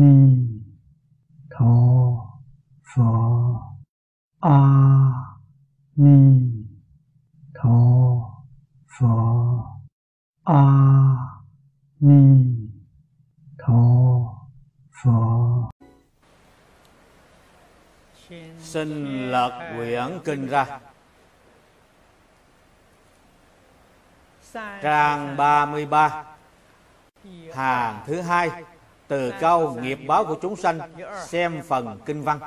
ni tho pho. A ni tho pho. A ni tho pho. Xin lật quyển kinh ra. Trang 33 hàng thứ hai từ câu nghiệp báo của chúng sanh xem phần kinh văn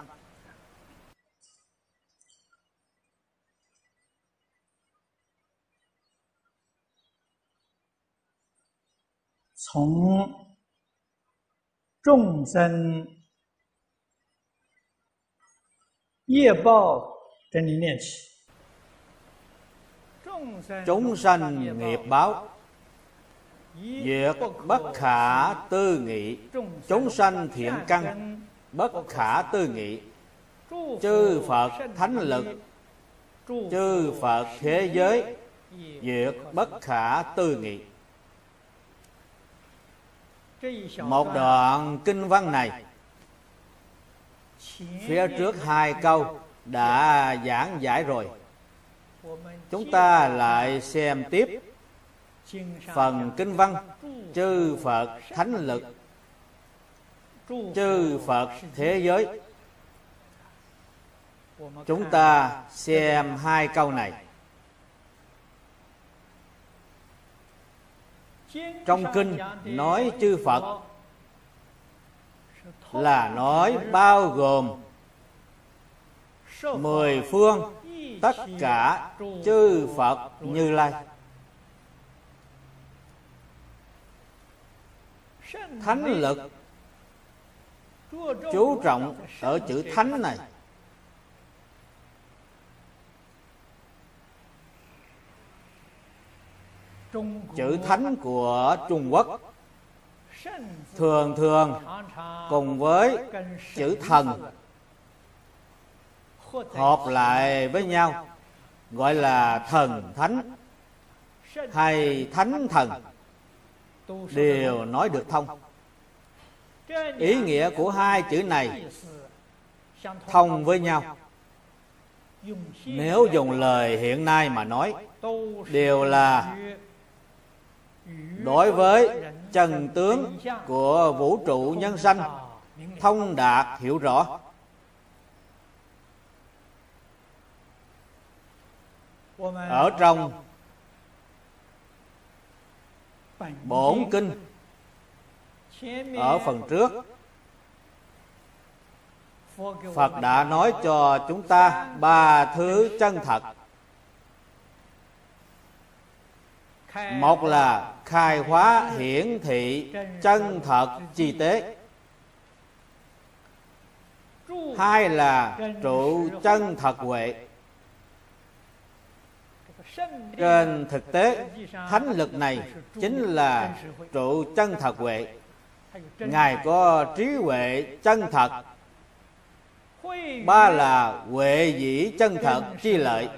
从众生业报这里念起。 chúng sanh nghiệp báo Việc bất khả tư nghị, Chúng sanh thiện căn, Bất khả tư nghị. Chư Phật thánh lực, Chư Phật thế giới, Việc bất khả tư nghị. Một đoạn kinh văn này, Phía trước hai câu đã giảng giải rồi. Chúng ta lại xem tiếp phần kinh văn, chư Phật thánh lực. Chư Phật thế giới. Chúng ta xem hai câu này. Trong kinh nói chư Phật là nói bao gồm mười phương, tất cả chư Phật Như Lai. Thánh lực chú trọng ở chữ thánh này. Chữ thánh của Trung Quốc thường thường cùng với chữ thần hợp lại với nhau, gọi là thần thánh hay thánh thần đều nói được thông. Ý nghĩa của hai chữ này thông với nhau. Nếu dùng lời hiện nay mà nói, đều là đối với chân tướng của vũ trụ nhân sanh, thông đạt hiểu rõ. Ở trong bổn kinh ở phần trước. Phật đã nói cho chúng ta ba thứ chân thật. Một là khai hóa hiển thị chân thật chi tế. Hai là trụ chân thật huệ trên thực tế, thánh lực này chính là trụ chân thật huệ. Ngài có trí huệ chân thật. Ba là huệ dĩ chân thật chi lợi.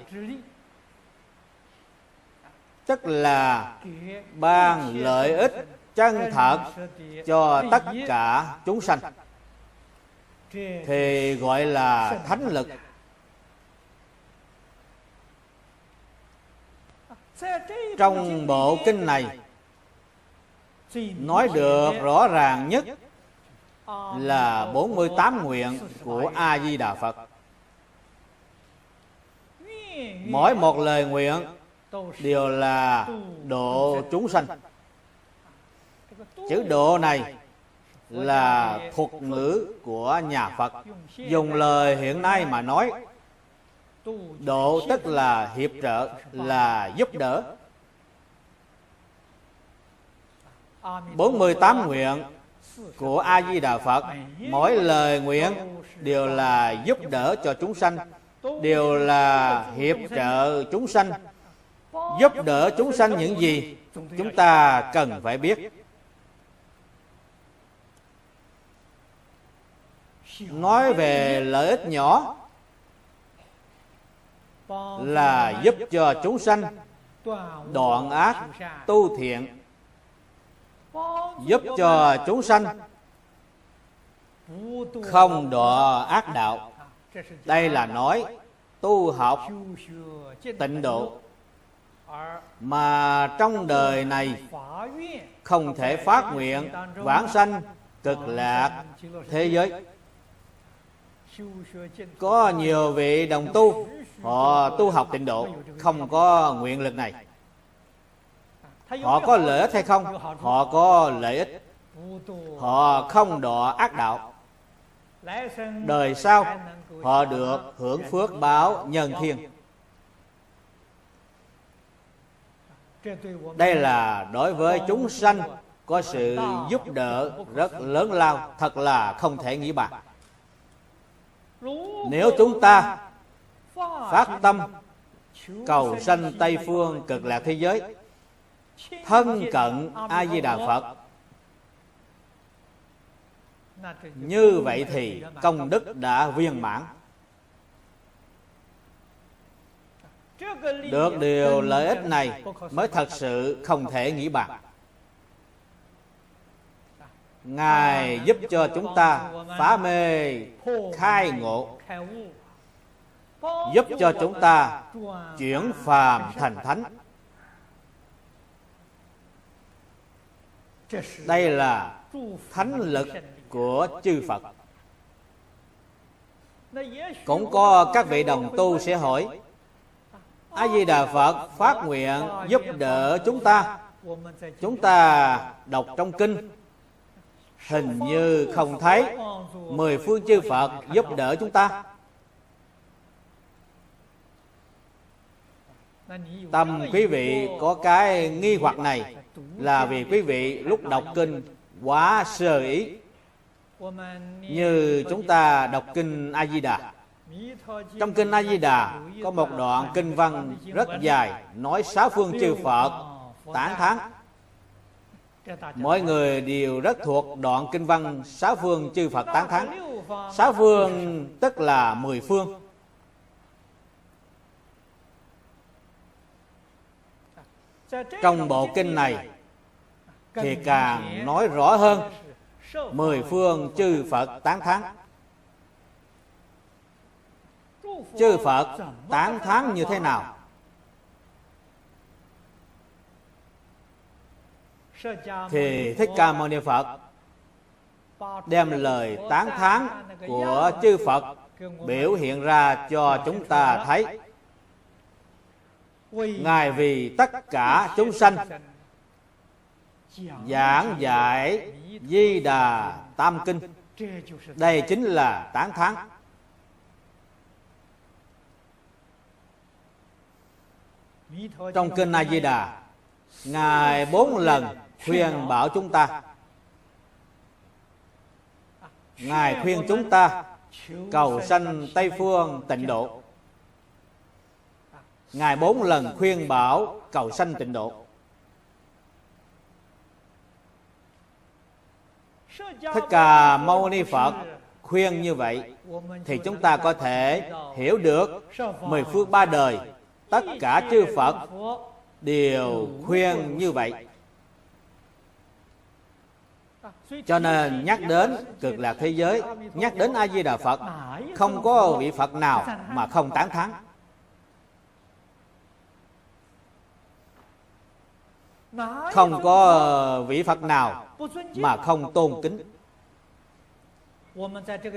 Tức là ban lợi ích chân thật cho tất cả chúng sanh. Thì gọi là thánh lực. Trong bộ kinh này nói được rõ ràng nhất là 48 nguyện của A Di Đà Phật. Mỗi một lời nguyện đều là độ chúng sanh. Chữ độ này là thuật ngữ của nhà Phật. Dùng lời hiện nay mà nói, độ tức là hiệp trợ, là giúp đỡ. 48 nguyện của A Di Đà Phật, mỗi lời nguyện đều là giúp đỡ cho chúng sanh, đều là hiệp trợ chúng sanh. Giúp đỡ chúng sanh những gì chúng ta cần phải biết. Nói về lợi ích nhỏ là giúp cho chúng sanh đoạn ác tu thiện, giúp cho chúng sanh không đọa ác đạo. Đây là nói tu học tịnh độ. Mà trong đời này không thể phát nguyện vãng sanh cực lạc thế giới. Có nhiều vị đồng tu họ tu học tịnh độ, không có nguyện lực này. Họ có lợi ích hay không? Họ có lợi ích. Họ không đọa ác đạo. Đời sau, họ được hưởng phước báo nhân thiên. Đây là đối với chúng sanh, có sự giúp đỡ rất lớn lao, thật là không thể nghĩ bàn. Nếu chúng ta phát tâm, cầu sanh tây phương cực lạc thế giới. Thân cận a di đà phật. Như vậy thì công đức đã viên mãn. Được điều lợi ích này mới thật sự không thể nghĩ bàn. Ngài giúp cho chúng ta phá mê, khai ngộ giúp cho chúng ta chuyển phàm thành thánh. Đây là thánh lực của chư phật. Cũng có các vị đồng tu sẽ hỏi, a di đà phật phát nguyện giúp đỡ chúng ta. Chúng ta đọc trong kinh. Hình như không thấy, mười phương chư phật giúp đỡ chúng ta. Tâm quý vị có cái nghi hoặc này là vì quý vị lúc đọc kinh quá sơ ý. Như chúng ta đọc kinh a di đà trong kinh a di đà có một đoạn kinh văn rất dài, nói sáu phương chư phật, tán thán. Mọi người đều rất thuộc đoạn kinh văn sáu phương chư phật tán thán. Sáu phương tức là mười phương. Trong bộ kinh này, thì càng nói rõ hơn, mười phương chư phật tán thán. Chư phật tán thán như thế nào? Thì thích ca mâu ni phật đem lời tán thán của chư phật biểu hiện ra cho chúng ta thấy ngài vì tất cả chúng sanh giảng giải di đà tam kinh. Đây chính là tán thán. Trong kinh a di đà ngài bốn lần khuyên bảo chúng ta. Ngài khuyên chúng ta cầu sanh tây phương tịnh độ ngài bốn lần khuyên bảo cầu sanh tịnh độ. Thích ca mâu ni phật khuyên như vậy thì chúng ta có thể hiểu được mười phương ba đời, tất cả chư phật đều khuyên như vậy. Cho nên nhắc đến cực lạc thế giới, nhắc đến a di đà phật, không có vị phật nào mà không tán thán. Không có vị phật nào mà không tôn kính.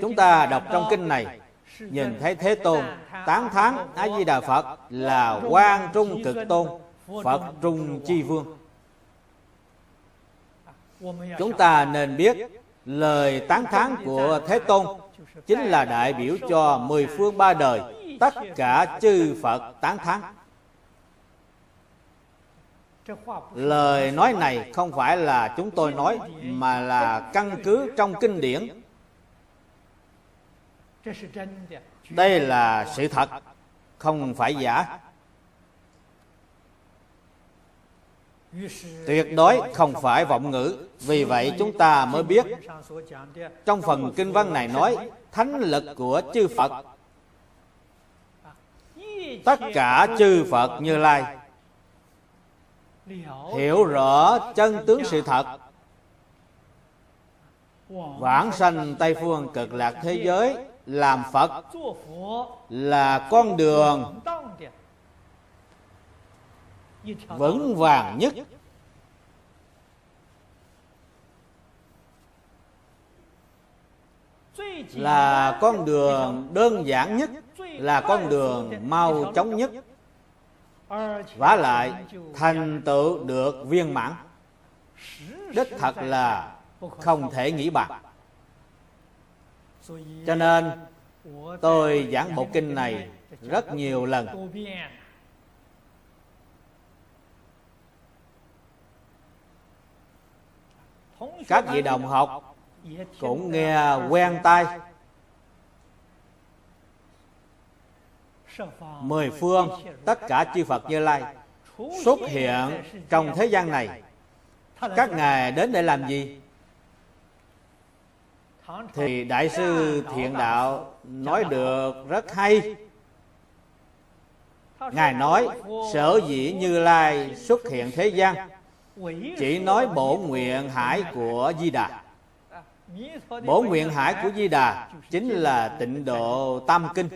Chúng ta đọc trong kinh này nhìn thấy thế tôn tán thán a di đà phật. Là quan trung cực tôn phật trung chi vương. Chúng ta nên biết lời tán thán của thế tôn chính là đại biểu cho mười phương ba đời tất cả chư phật tán thán lời nói này không phải là chúng tôi nói, mà là căn cứ trong kinh điển. Đây là sự thật, không phải giả. Tuyệt đối không phải vọng ngữ, vì vậy chúng ta mới biết. Trong phần kinh văn này nói, thánh lực của chư phật. Tất cả chư phật như lai hiểu rõ chân tướng sự thật. Vãng sanh tây phương cực lạc thế giới, làm phật là con đường vững vàng nhất. Là con đường đơn giản nhất, là con đường mau chóng nhất vả lại, thành tựu được viên mãn. Đích thật là không thể nghĩ bạc cho nên, tôi giảng bộ kinh này rất nhiều lần. Các vị đồng học cũng nghe quen tai. mười phương tất cả chư Phật Như Lai xuất hiện trong thế gian này. các ngài đến để làm gì? thì đại sư thiện đạo nói được rất hay. Ngài nói sở dĩ như lai xuất hiện thế gian chỉ nói bổ nguyện hải của di đà. Bổ nguyện hải của di đà chính là tịnh độ tam kinh.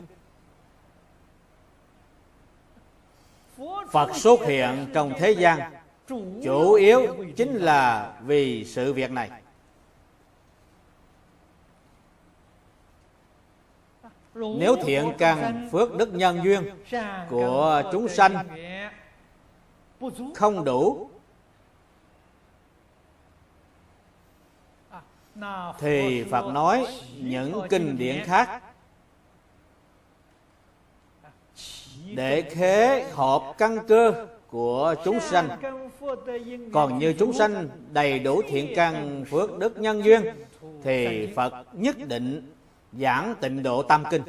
Phật xuất hiện trong thế gian, Chủ yếu chính là vì sự việc này. Nếu thiện căn phước đức nhân duyên của chúng sanh không đủ, Thì Phật nói những kinh điển khác để khế hợp căn cơ của chúng sanh. Còn như chúng sanh đầy đủ thiện căn, phước đức nhân duyên, thì phật nhất định giảng tịnh độ tam kinh.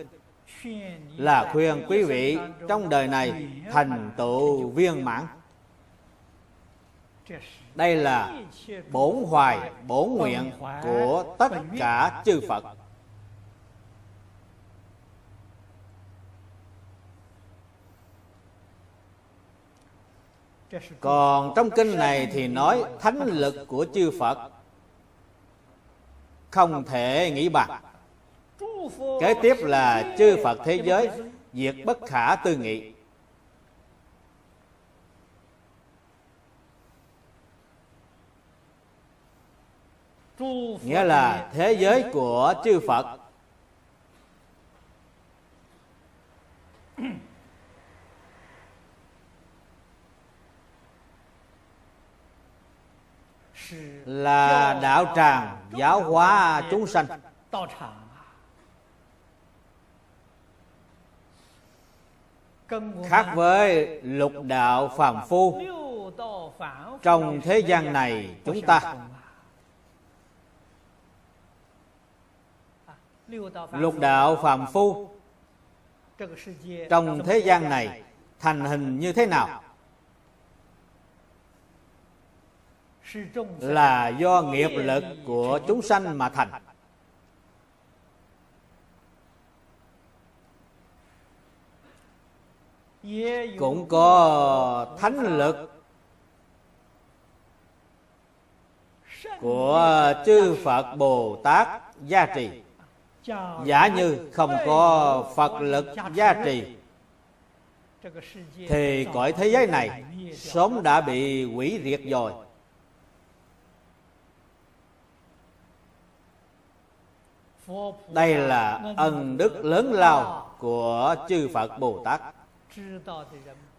Là khuyên quý vị trong đời này thành tựu viên mãn. Đây là bổn hoài, bổn nguyện của tất cả chư phật. Còn trong kinh này thì nói thánh lực của chư phật. Không thể nghĩ bạc kế tiếp là chư phật thế giới diệt bất khả tư nghị. Nghĩa là thế giới của chư phật. là đạo tràng giáo hóa chúng sanh. Khác với lục đạo phàm phu, trong thế gian này chúng ta lục đạo phàm phu, trong thế gian này thành hình như thế nào? Là do nghiệp lực của chúng sanh mà thành. Cũng có thánh lực của chư Phật Bồ Tát gia trì. Giả như không có Phật lực gia trì, thì cõi thế giới này sớm đã bị hủy diệt rồi. Đây là ân đức lớn lao của chư Phật Bồ Tát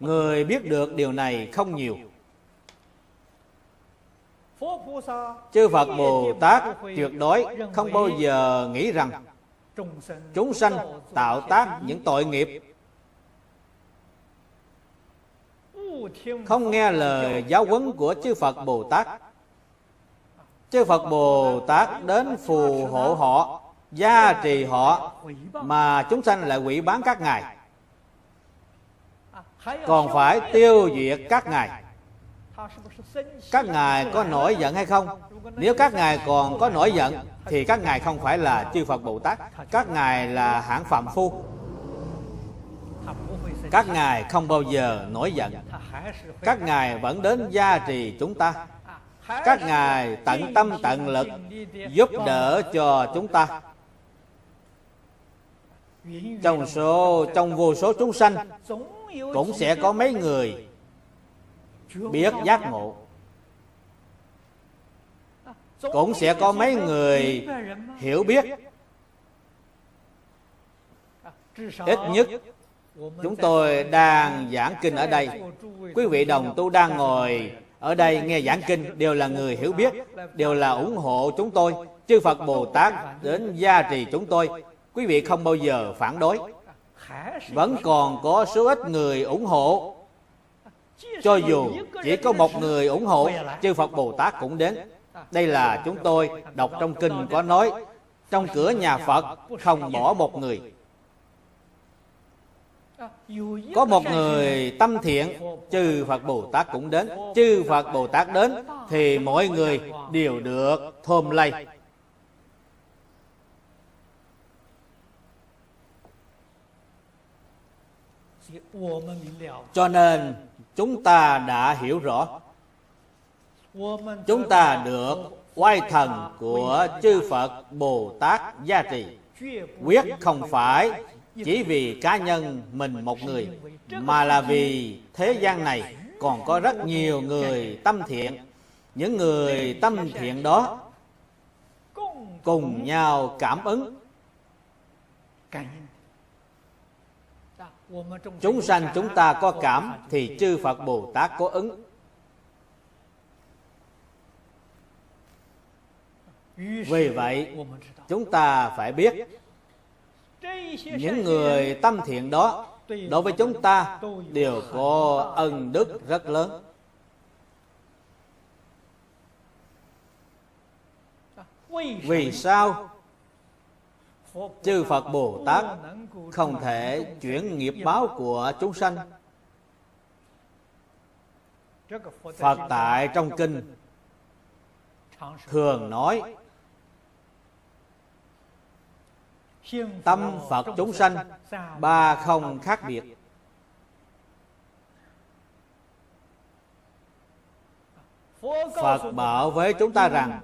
người biết được điều này không nhiều. Chư Phật Bồ Tát tuyệt đối không bao giờ nghĩ rằng chúng sanh tạo tác những tội nghiệp. Không nghe lời giáo huấn của chư Phật Bồ Tát chư Phật Bồ Tát đến phù hộ họ gia trì họ mà chúng sanh lại quỷ bán các ngài. Còn phải tiêu diệt các ngài. Các ngài có nổi giận hay không? Nếu các ngài còn có nổi giận, thì các ngài không phải là chư phật bồ tát. Các ngài là hạng phạm phu. Các ngài không bao giờ nổi giận. Các ngài vẫn đến gia trì chúng ta. Các ngài tận tâm tận lực giúp đỡ cho chúng ta trong số, trong vô số chúng sanh, cũng sẽ có mấy người biết giác ngộ. Cũng sẽ có mấy người hiểu biết. Ít nhất, chúng tôi đang giảng kinh ở đây. Quý vị đồng tu đang ngồi ở đây nghe giảng kinh, đều là người hiểu biết, đều là ủng hộ chúng tôi. Chư phật bồ tát đến gia trì chúng tôi quý vị không bao giờ phản đối. Vẫn còn có số ít người ủng hộ. Cho dù chỉ có một người ủng hộ, chư phật bồ tát cũng đến. Đây là chúng tôi đọc trong kinh có nói, trong cửa nhà phật không bỏ một người. Có một người tâm thiện, chư phật bồ tát cũng đến. Chư phật bồ tát đến thì mọi người đều được thơm lây. Cho nên chúng ta đã hiểu rõ. Chúng ta được oai thần của chư phật bồ tát gia trì. Quyết không phải chỉ vì cá nhân mình một người mà là vì thế gian này còn có rất nhiều người tâm thiện. những người tâm thiện đó cùng nhau cảm ứng chúng sanh chúng ta có cảm thì chư phật bồ tát có ứng. Vì vậy, chúng ta phải biết, những người tâm thiện đó, đối với chúng ta đều có ân đức rất lớn. Vì sao? Chư phật bồ tát không thể chuyển nghiệp báo của chúng sanh. Phật tại trong kinh thường nói, tâm phật chúng sanh, ba không khác biệt. Phật bảo với chúng ta rằng,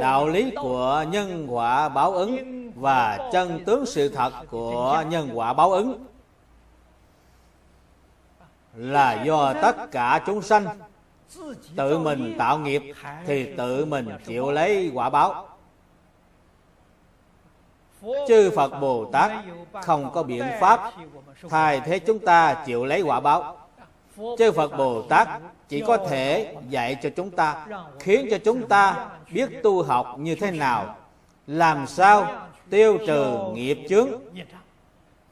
đạo lý của nhân quả báo ứng và chân tướng sự thật của nhân quả báo ứng là do tất cả chúng sanh tự mình tạo nghiệp thì tự mình chịu lấy quả báo. Chư phật bồ tát không có biện pháp thay thế chúng ta chịu lấy quả báo. Chư phật bồ tát chỉ có thể dạy cho chúng ta, khiến cho chúng ta biết tu học như thế nào, làm sao tiêu trừ nghiệp chướng.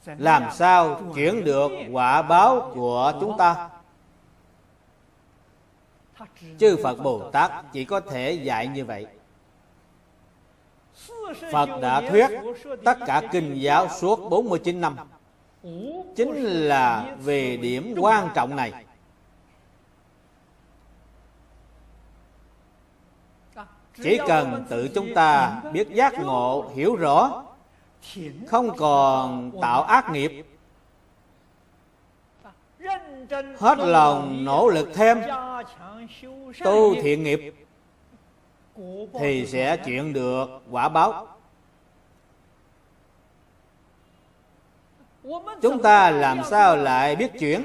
Làm sao chuyển được quả báo của chúng ta? Chư phật bồ tát chỉ có thể dạy như vậy. Phật đã thuyết tất cả kinh giáo suốt 49 năm. Chính là về điểm quan trọng này. Chỉ cần tự chúng ta biết giác ngộ, hiểu rõ Không còn tạo ác nghiệp. Hết lòng nỗ lực thêm Tu thiện nghiệp thì sẽ chuyển được quả báo. Chúng ta làm sao lại biết chuyển?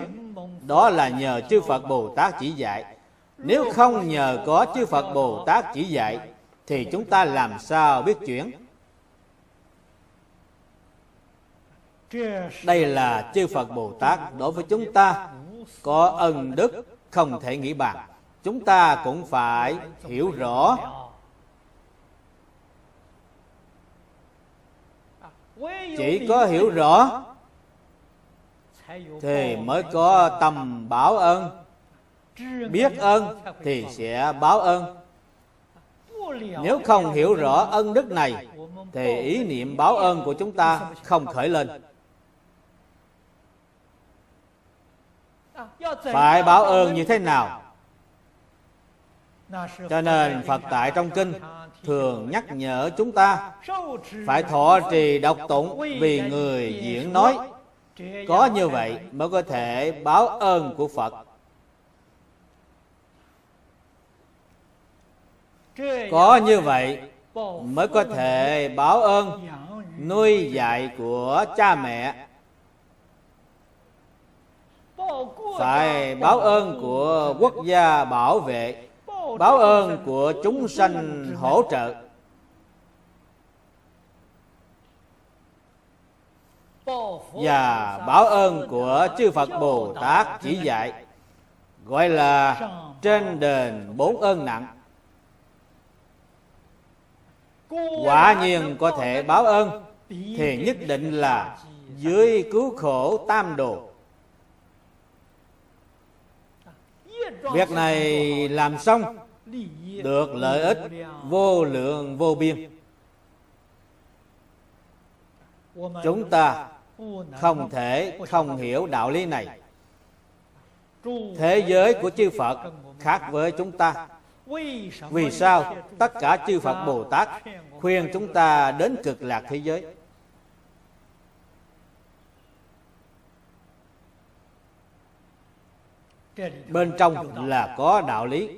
Đó là nhờ chư phật bồ tát chỉ dạy nếu không nhờ có chư phật bồ tát chỉ dạy, thì chúng ta làm sao biết chuyển đây là chư phật bồ tát đối với chúng ta. Có ân đức không thể nghĩ bàn. Chúng ta cũng phải hiểu rõ. Chỉ có hiểu rõ, thì mới có tâm báo ơn biết ơn thì sẽ báo ơn. Nếu không hiểu rõ ân đức này, thì ý niệm báo ơn của chúng ta không khởi lên. Phải báo ơn như thế nào? Cho nên phật tại trong kinh thường nhắc nhở chúng ta phải thọ trì đọc tụng vì người diễn nói. Có như vậy mới có thể báo ơn của phật. Có như vậy mới có thể báo ơn nuôi dạy của cha mẹ. Phải báo ơn của quốc gia bảo vệ báo ơn của chúng sanh hỗ trợ. Và báo ơn của chư Phật Bồ Tát chỉ dạy gọi là trên đền bốn ơn nặng quả nhiên có thể báo ơn. thì nhất định là dưới cứu khổ tam đồ. Việc này làm xong được lợi ích vô lượng vô biên. Chúng ta không thể không hiểu đạo lý này. Thế giới của chư phật khác với chúng ta vì sao tất cả chư phật bồ tát khuyên chúng ta đến cực lạc thế giới? Bên trong là có đạo lý.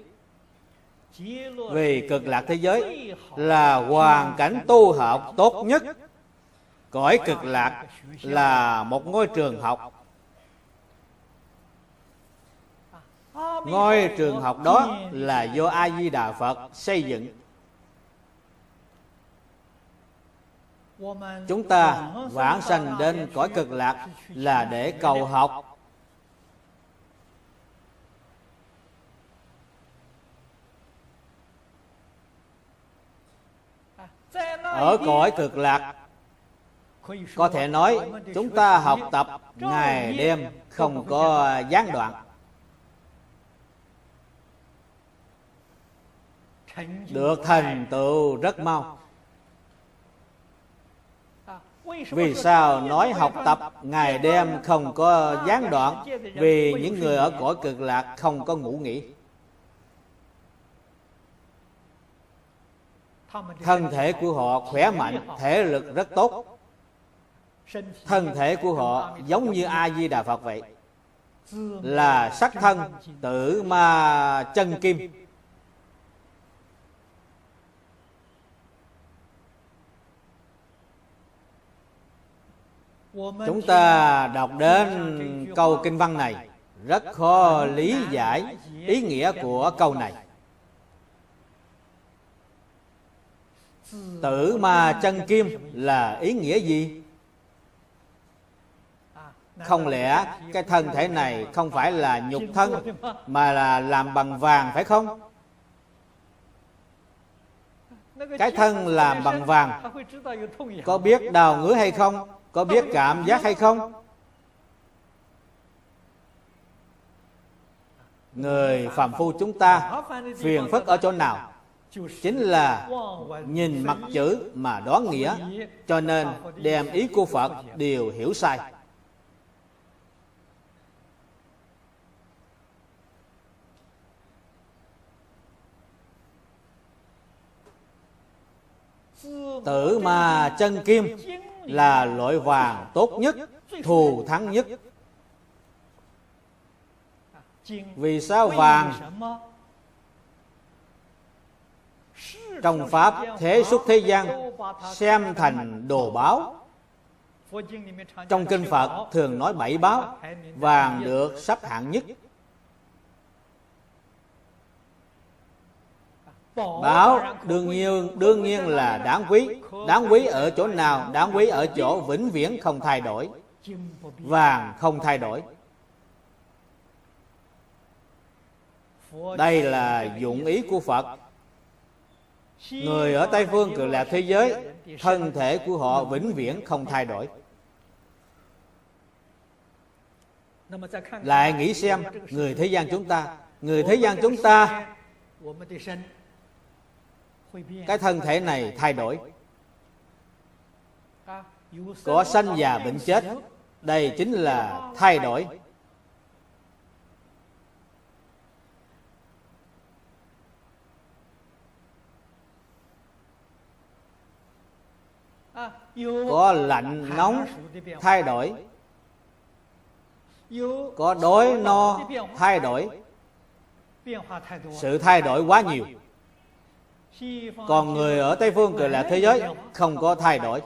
Vì cực lạc thế giới là hoàn cảnh tu học tốt nhất. Cõi cực lạc là một ngôi trường học. Ngôi trường học đó là do a di đà phật xây dựng. Chúng ta vãng sanh đến cõi cực lạc là để cầu học. Ở cõi cực lạc, có thể nói chúng ta học tập ngày đêm không có gián đoạn. Được thành tựu rất mau. Vì sao nói học tập ngày đêm không có gián đoạn vì những người ở cõi cực lạc không có ngủ nghỉ. Thân thể của họ khỏe mạnh thể lực rất tốt. Thân thể của họ giống như a di đà phật vậy. Là sắc thân tử ma chân kim chúng ta đọc đến câu kinh văn này. Rất khó lý giải ý nghĩa của câu này. Tử ma chân kim là ý nghĩa gì? Không lẽ cái thân thể này không phải là nhục thân mà là làm bằng vàng phải không? Cái thân làm bằng vàng, có biết đào ngứa hay không? Có biết cảm giác hay không? Người phạm phu chúng ta phiền phức ở chỗ nào? Chính là nhìn mặt chữ mà đoán nghĩa, cho nên đem ý của phật đều hiểu sai. Tử mà chân kim là loại vàng tốt nhất, thù thắng nhất. Vì sao vàng trong pháp, thế xuất thế gian xem thành đồ báo? Trong kinh phật thường nói bảy báo, vàng được sắp hạng nhất. Báo đương nhiên đương nhiên là đáng quý. đáng quý ở chỗ nào? đáng quý ở chỗ vĩnh viễn không thay đổi. vàng không thay đổi. đây là dụng ý của phật. Người ở tây phương cực lạc thế giới thân thể của họ vĩnh viễn không thay đổi. lại nghĩ xem người thế gian chúng ta người thế gian chúng ta cái thân thể này thay đổi. Có sanh già bệnh chết. Đây chính là thay đổi. Có lạnh nóng thay đổi. Có đói no thay đổi. Sự thay đổi quá nhiều còn người ở tây phương cực lạc thế giới, không có thay đổi.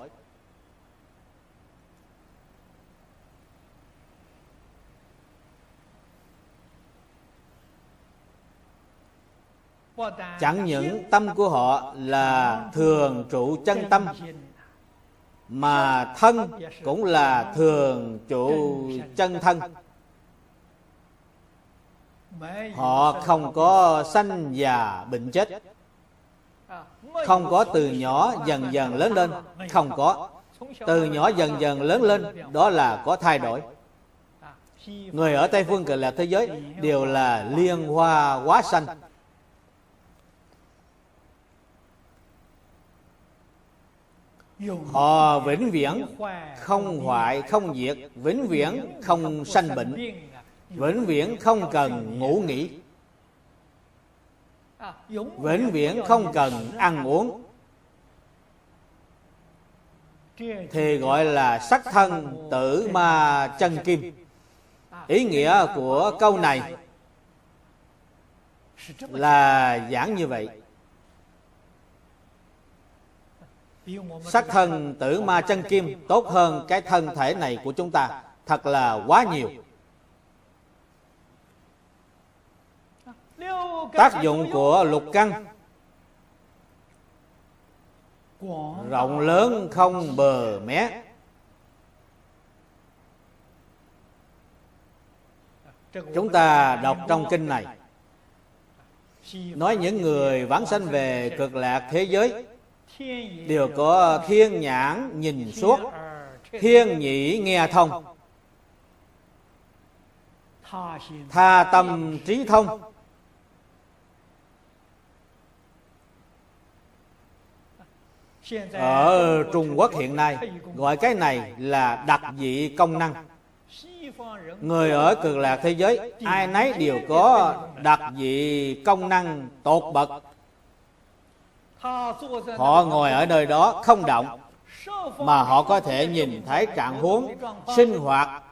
Chẳng những tâm của họ là thường trụ chân tâm, mà thân cũng là thường trụ chân thân. Họ không có sanh già bệnh chết không có từ nhỏ dần dần lớn lên. Không có. Từ nhỏ dần dần lớn lên, đó là có thay đổi. Người ở tây phương cực lạc thế giới đều là liên hoa quá sanh. Họ vĩnh viễn không hoại, không diệt, vĩnh viễn không sanh bệnh, vĩnh viễn không cần ngủ nghỉ vĩnh viễn không cần ăn uống. Thì gọi là sắc thân tử ma chân kim. Ý nghĩa của câu này là giảng như vậy. Sắc thân tử ma chân kim tốt hơn cái thân thể này của chúng ta. Thật là quá nhiều. Tác dụng của lục căn rộng lớn không bờ mé. Chúng ta đọc trong kinh này. Nói những người vãng sanh về cực lạc thế giới đều có thiên nhãn nhìn suốt, thiên nhĩ nghe thông, tha tâm trí thông. Ở trung quốc hiện nay, gọi cái này là đặc dị công năng. Người ở cực lạc thế giới, ai nấy đều có đặc dị công năng tột bậc. Họ ngồi ở nơi đó không động, mà họ có thể nhìn thấy trạng huống sinh hoạt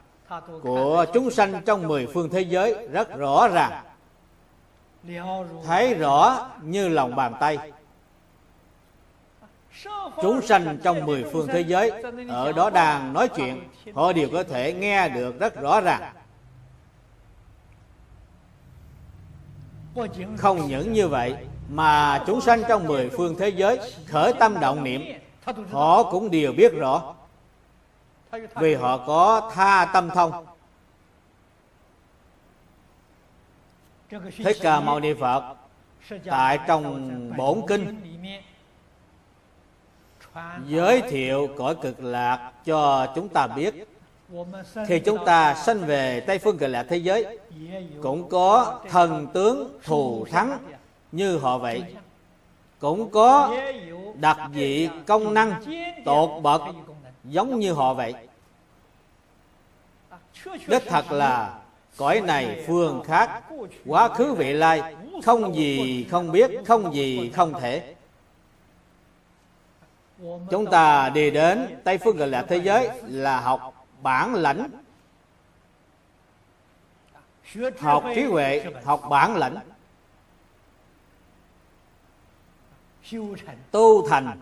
của chúng sanh trong mười phương thế giới rất rõ ràng. Thấy rõ như lòng bàn tay chúng sanh trong mười phương thế giới, ở đó đang nói chuyện, họ đều có thể nghe được rất rõ ràng. Không những như vậy, mà chúng sanh trong mười phương thế giới, khởi tâm động niệm, họ cũng đều biết rõ. Vì họ có tha tâm thông. Thích ca mâu ni phật, tại trong bổn kinh giới thiệu cõi cực lạc cho chúng ta biết. Khi chúng ta sanh về tây phương cực lạc thế giới, cũng có thần tướng thù thắng như họ vậy. Cũng có đặc dị công năng tột bậc giống như họ vậy. Đích thật là cõi này phương khác, quá khứ vị lai, không gì không biết, không gì không thể chúng ta đi đến tây phương cực lạc thế giới là học bản lãnh. Học trí huệ, học bản lãnh. Tu thành.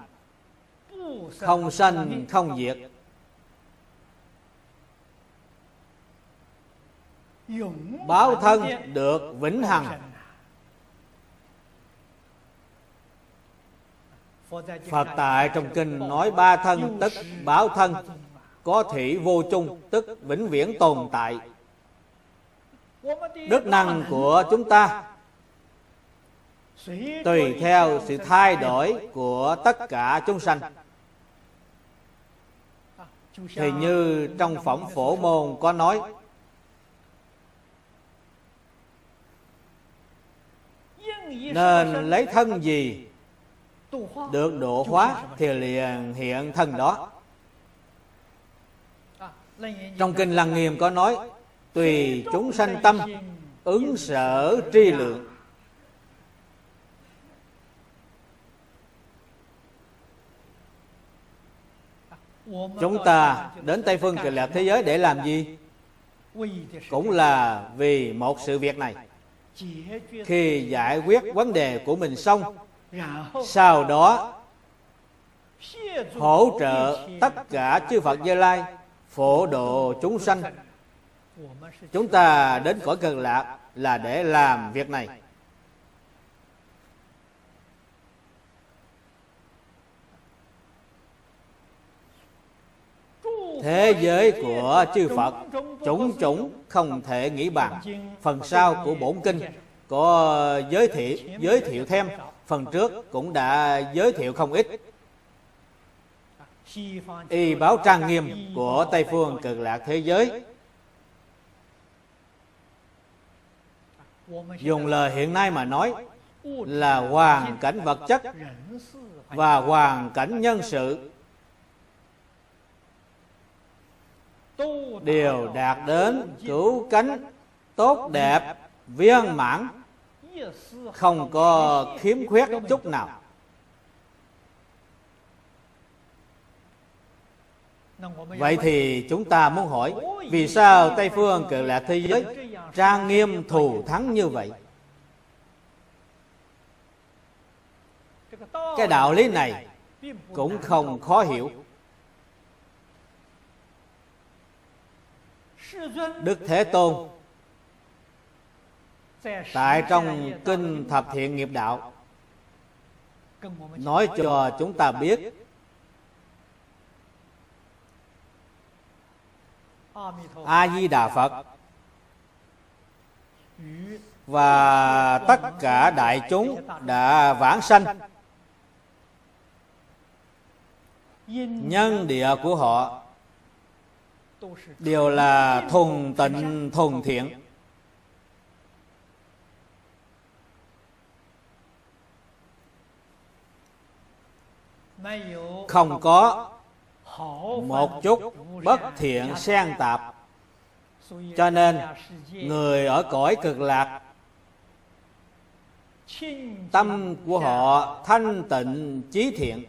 Không sanh, không diệt. Báo thân được vĩnh hằng. Phật tại trong kinh nói ba thân tức báo thân, Có thị vô chung tức vĩnh viễn tồn tại. Đức năng của chúng ta Tùy theo sự thay đổi của tất cả chúng sanh. Thì như trong phẩm phổ môn có nói, Nên lấy thân gì được độ hóa thì liền hiện thân đó. Trong kinh lăng nghiêm có nói, tùy chúng sanh tâm, ứng sở tri lượng. Chúng ta đến tây phương cực lạc thế giới để làm gì? Cũng là vì một sự việc này. Khi giải quyết vấn đề của mình xong sau đó hỗ trợ tất cả chư Phật Như Lai phổ độ chúng sanh. Chúng ta đến cõi cực lạc là để làm việc này. Thế giới của chư Phật chủng chủng không thể nghĩ bàn. Phần sau của bổn kinh có giới thiệu giới thiệu thêm phần trước cũng đã giới thiệu không ít. Y báo trang nghiêm của tây phương cực lạc thế giới. Dùng lời hiện nay mà nói là hoàn cảnh vật chất và hoàn cảnh nhân sự đều đạt đến cứu cánh tốt đẹp, viên mãn không có khiếm khuyết chút nào. Vậy thì chúng ta muốn hỏi, vì sao tây phương cực lạc thế giới trang nghiêm thù thắng như vậy? Cái đạo lý này cũng không khó hiểu. Đức thế tôn tại trong kinh thập thiện nghiệp đạo, nói cho chúng ta biết a di đà phật và tất cả đại chúng đã vãng sanh. Nhân địa của họ đều là thuần tịnh, thuần thiện. Không có một chút bất thiện xen tạp. Cho nên, người ở cõi cực lạc, tâm của họ thanh tịnh trí thiện.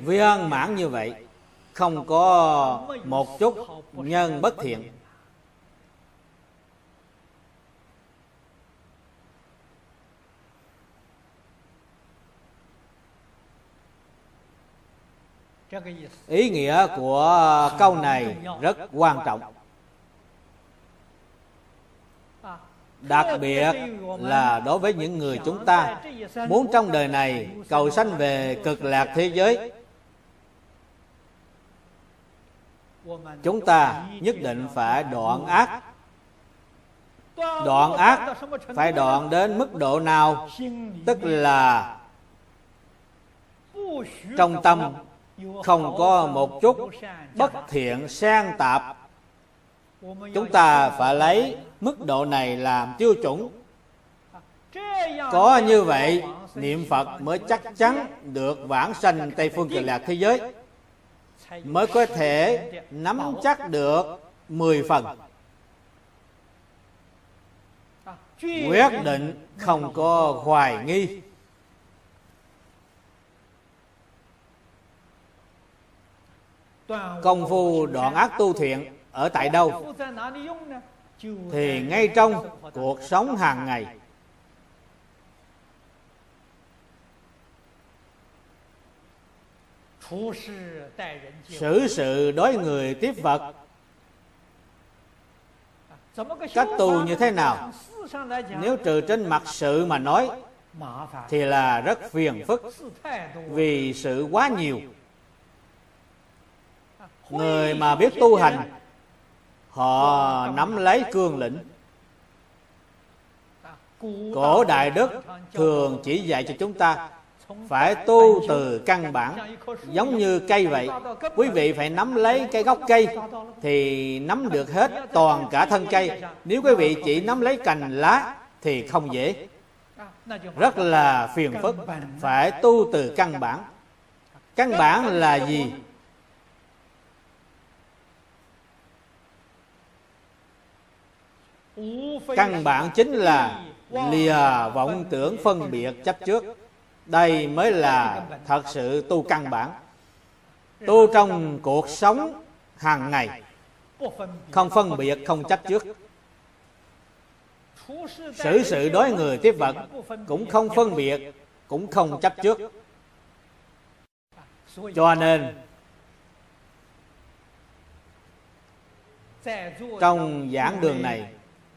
Viên mãn như vậy, không có một chút nhân bất thiện. Ý nghĩa của ờ, câu này rất quan trọng. Đặc biệt là đối với những người chúng ta muốn trong đời này cầu sanh về cực lạc thế giới, chúng ta nhất định phải đoạn ác. Đoạn ác phải đoạn đến mức độ nào? Tức là trong tâm không có một chút bất thiện sang tạp. Chúng ta phải lấy mức độ này làm tiêu chuẩn. Có như vậy, niệm phật mới chắc chắn được vãng sanh tây phương cực lạc thế giới. Mới có thể nắm chắc được 10 phần. Quyết định không có hoài nghi. Công phu đoạn ác tu thiện ở tại đâu? Thì ngay trong cuộc sống hàng ngày. Xử sự đối người tiếp vật. Cách tu như thế nào? Nếu trừ trên mặt sự mà nói, thì là rất phiền phức, vì sự quá nhiều người mà biết tu hành, họ nắm lấy cương lĩnh. Cổ đại đức thường chỉ dạy cho chúng ta phải tu từ căn bản. Giống như cây vậy, quý vị phải nắm lấy cái gốc cây thì nắm được hết toàn cả thân cây. Nếu quý vị chỉ nắm lấy cành lá thì không dễ. Rất là phiền phức phải tu từ căn bản. Căn bản là gì? Căn bản chính là lìa vọng tưởng phân biệt chấp trước. Đây mới là thật sự tu căn bản. Tu trong cuộc sống hàng ngày. Không phân biệt, không chấp trước. Xử sự đối người tiếp vật cũng không phân biệt, cũng không chấp trước. Cho nên, trong giảng đường này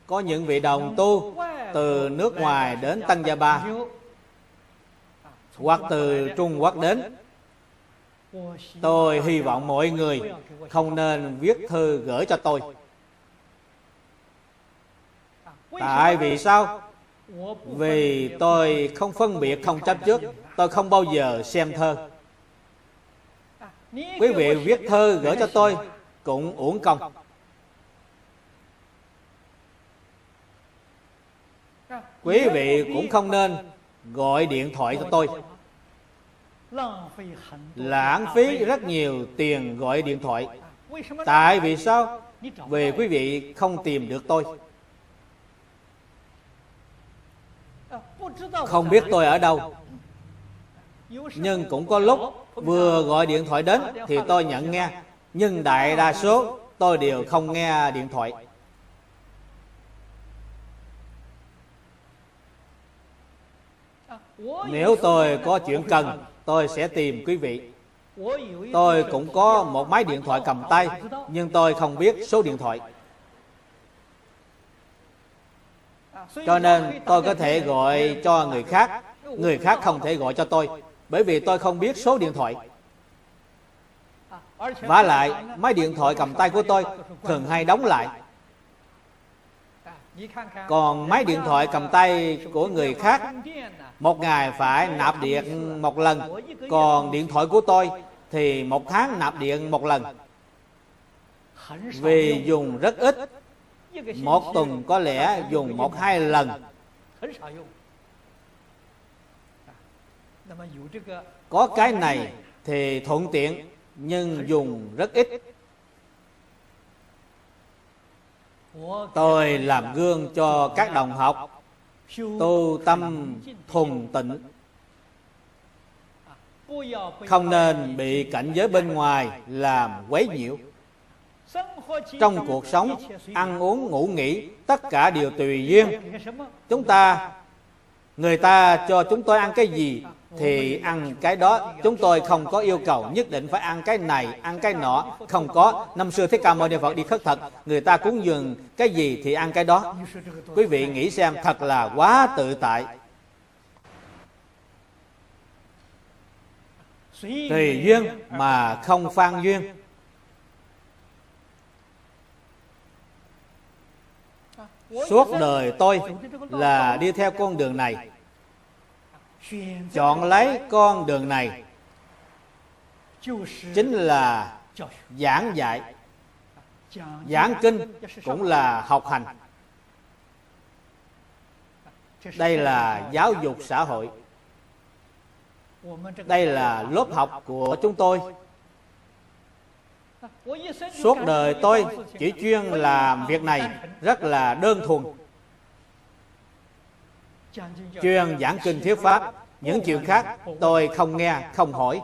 có những vị đồng tu từ nước ngoài đến Tăng Gia Ba, hoặc từ Trung Quốc đến. Tôi hy vọng mọi người không nên viết thư gửi cho tôi. Tại vì sao? Vì tôi không phân biệt, không chấp trước. Tôi không bao giờ xem thơ. Quý vị viết thơ gửi cho tôi cũng uổng công. Quý vị cũng không nên gọi điện thoại cho tôi. Lãng phí rất nhiều tiền gọi điện thoại. Tại vì sao? Vì quý vị không tìm được tôi. Không biết tôi ở đâu. Nhưng cũng có lúc vừa gọi điện thoại đến thì tôi nhận nghe. Nhưng đại đa số tôi đều không nghe điện thoại. Nếu tôi có chuyện cần, tôi sẽ tìm quý vị. Tôi cũng có một máy điện thoại cầm tay, nhưng tôi không biết số điện thoại. Cho nên tôi có thể gọi cho người khác người khác không thể gọi cho tôi, bởi vì tôi không biết số điện thoại. Và lại, máy điện thoại cầm tay của tôi thường hay đóng lại. Còn máy điện thoại cầm tay của người khác một ngày phải nạp điện một lần. Còn điện thoại của tôi thì một tháng nạp điện một lần. Vì dùng rất ít. Một tuần có lẽ dùng một hai lần. Có cái này thì thuận tiện, nhưng dùng rất ít. Tôi làm gương cho các đồng học tu tâm thuần tịnh. Không nên bị cảnh giới bên ngoài làm quấy nhiễu. Trong cuộc sống, ăn uống, ngủ nghỉ, tất cả đều tùy duyên. Chúng ta, người ta cho chúng tôi ăn cái gì? Thì ăn cái đó, chúng tôi không có yêu cầu nhất định phải ăn cái này, ăn cái nọ. Không có. Năm xưa thích ca mâu ni phật đi khất thực người ta cúng dường cái gì thì ăn cái đó. Quý vị nghĩ xem, thật là quá tự tại. Tùy duyên mà không phan duyên. Suốt đời tôi là đi theo con đường này chọn lấy con đường này chính là giảng dạy. Giảng kinh cũng là học hành. Đây là giáo dục xã hội. Đây là lớp học của chúng tôi. Suốt đời tôi chỉ chuyên làm việc này rất là đơn thuần chuyên giảng kinh thuyết pháp, những chuyện khác tôi không nghe, không hỏi.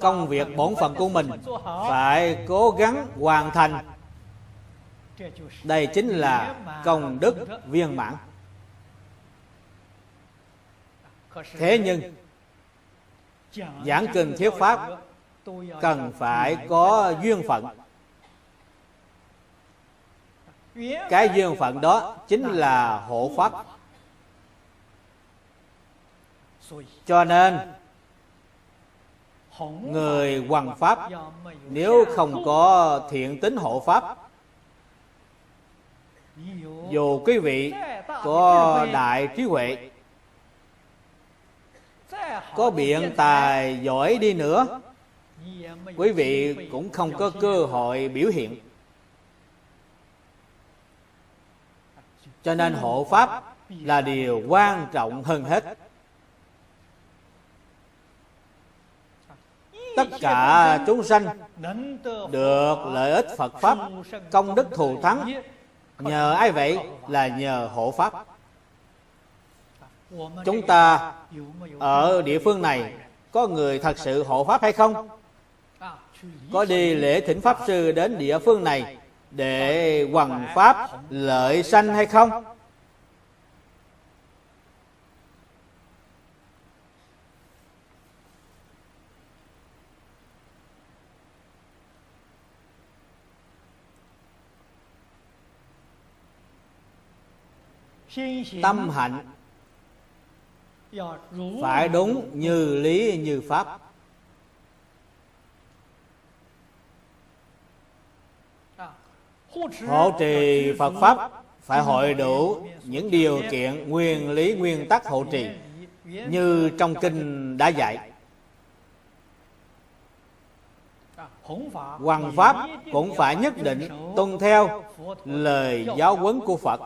Công việc bổn phận của mình phải cố gắng hoàn thành. Đây chính là công đức viên mãn. Thế nhưng, giảng kinh thuyết pháp cần phải có duyên phận cái duyên phận đó chính là hộ pháp cho nên, người hoằng pháp, nếu không có thiện tính hộ pháp, dù quý vị có đại trí huệ, có biện tài giỏi đi nữa, quý vị cũng không có cơ hội biểu hiện. Cho nên hộ pháp là điều quan trọng hơn hết. Tất cả chúng sanh được lợi ích phật pháp công đức thù thắng. Nhờ ai vậy là nhờ hộ pháp. Chúng ta ở địa phương này, có người thật sự hộ pháp hay không? Có đi lễ thỉnh pháp sư đến địa phương này để hoằng pháp lợi sanh hay không? Tâm hạnh phải đúng như lý như pháp. Hộ trì phật pháp phải hội đủ những điều kiện nguyên lý nguyên tắc hộ trì như trong kinh đã dạy. Hoàng Pháp cũng phải nhất định tuân theo lời giáo huấn của Phật.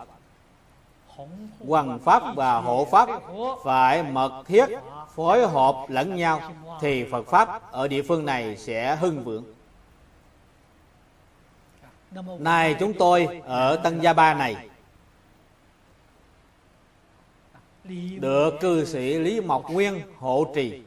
Hoàng Pháp và hộ Pháp phải mật thiết phối hợp lẫn nhau Thì Phật Pháp ở địa phương này sẽ hưng vượng. Nay chúng tôi ở Tân Gia Ba này. Được cư sĩ Lý Mộc Nguyên hộ trì.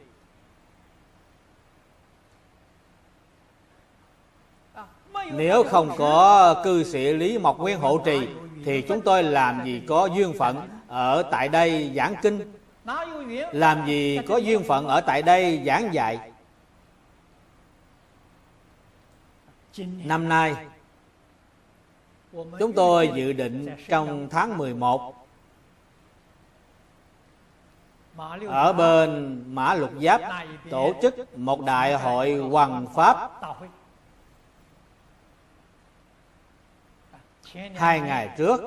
Nếu không có cư sĩ Lý Mộc Nguyên hộ trì, Thì chúng tôi làm gì có duyên phận ở tại đây giảng kinh? Làm gì có duyên phận ở tại đây giảng dạy? Năm nay Chúng tôi dự định trong tháng 11 Ở bên Mã Lục Giáp, Tổ chức một đại hội Hoàng Pháp hai ngày trước.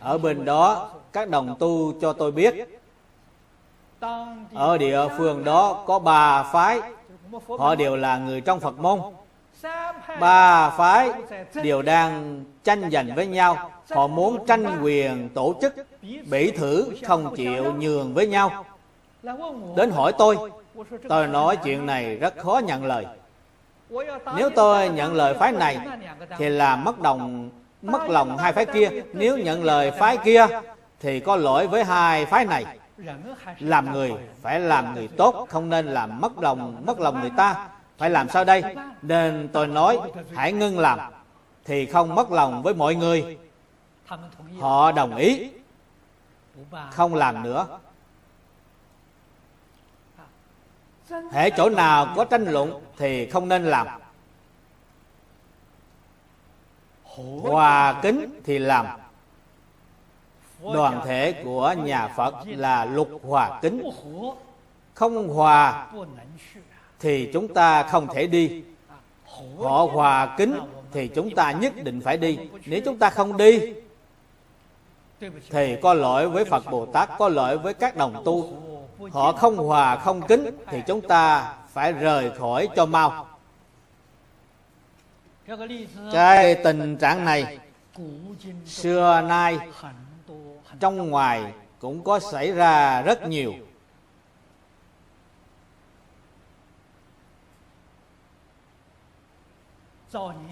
Ở bên đó, các đồng tu cho tôi biết, ở địa phương đó có ba phái, họ đều là người trong phật môn ba phái đều đang tranh giành với nhau. Họ muốn tranh quyền tổ chức, bỉ thử không chịu nhường với nhau. Đến hỏi tôi tôi nói chuyện này rất khó nhận lời. Nếu tôi nhận lời phái này, Thì làm mất đồng, mất lòng hai phái kia. Nếu nhận lời phái kia, Thì có lỗi với hai phái này. Làm người phải làm người tốt, Không nên làm mất lòng mất lòng người ta. Phải làm sao đây? Nên tôi nói, hãy ngưng làm, Thì không mất lòng với mọi người. Họ đồng ý. Không làm nữa. Hễ chỗ nào có tranh luận Thì không nên làm. Hòa kính thì làm. Đoàn thể của nhà Phật là lục hòa kính. Không hòa thì chúng ta không thể đi. Họ hòa kính Thì chúng ta nhất định phải đi. Nếu chúng ta không đi, Thì có lỗi với Phật Bồ Tát, Có lỗi với các đồng tu. Họ không hòa, không kính thì chúng ta phải rời khỏi cho mau. Cái tình trạng này, xưa nay, trong ngoài cũng có xảy ra rất nhiều.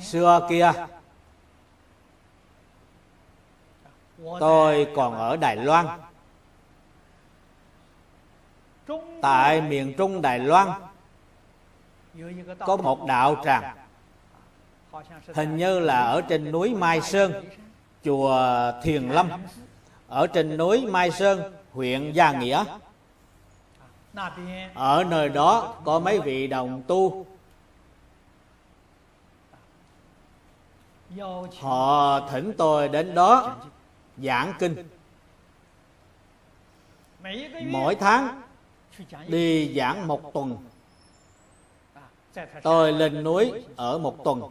Xưa kia tôi còn ở đài loan. Tại miền trung đài loan có một đạo tràng hình như là ở trên núi mai sơn chùa thiền lâm. Ở trên núi mai sơn huyện gia nghĩa. Ở nơi đó có mấy vị đồng tu họ thỉnh tôi đến đó giảng kinh. Mỗi tháng đi giảng một tuần. Tôi lên núi ở một tuần.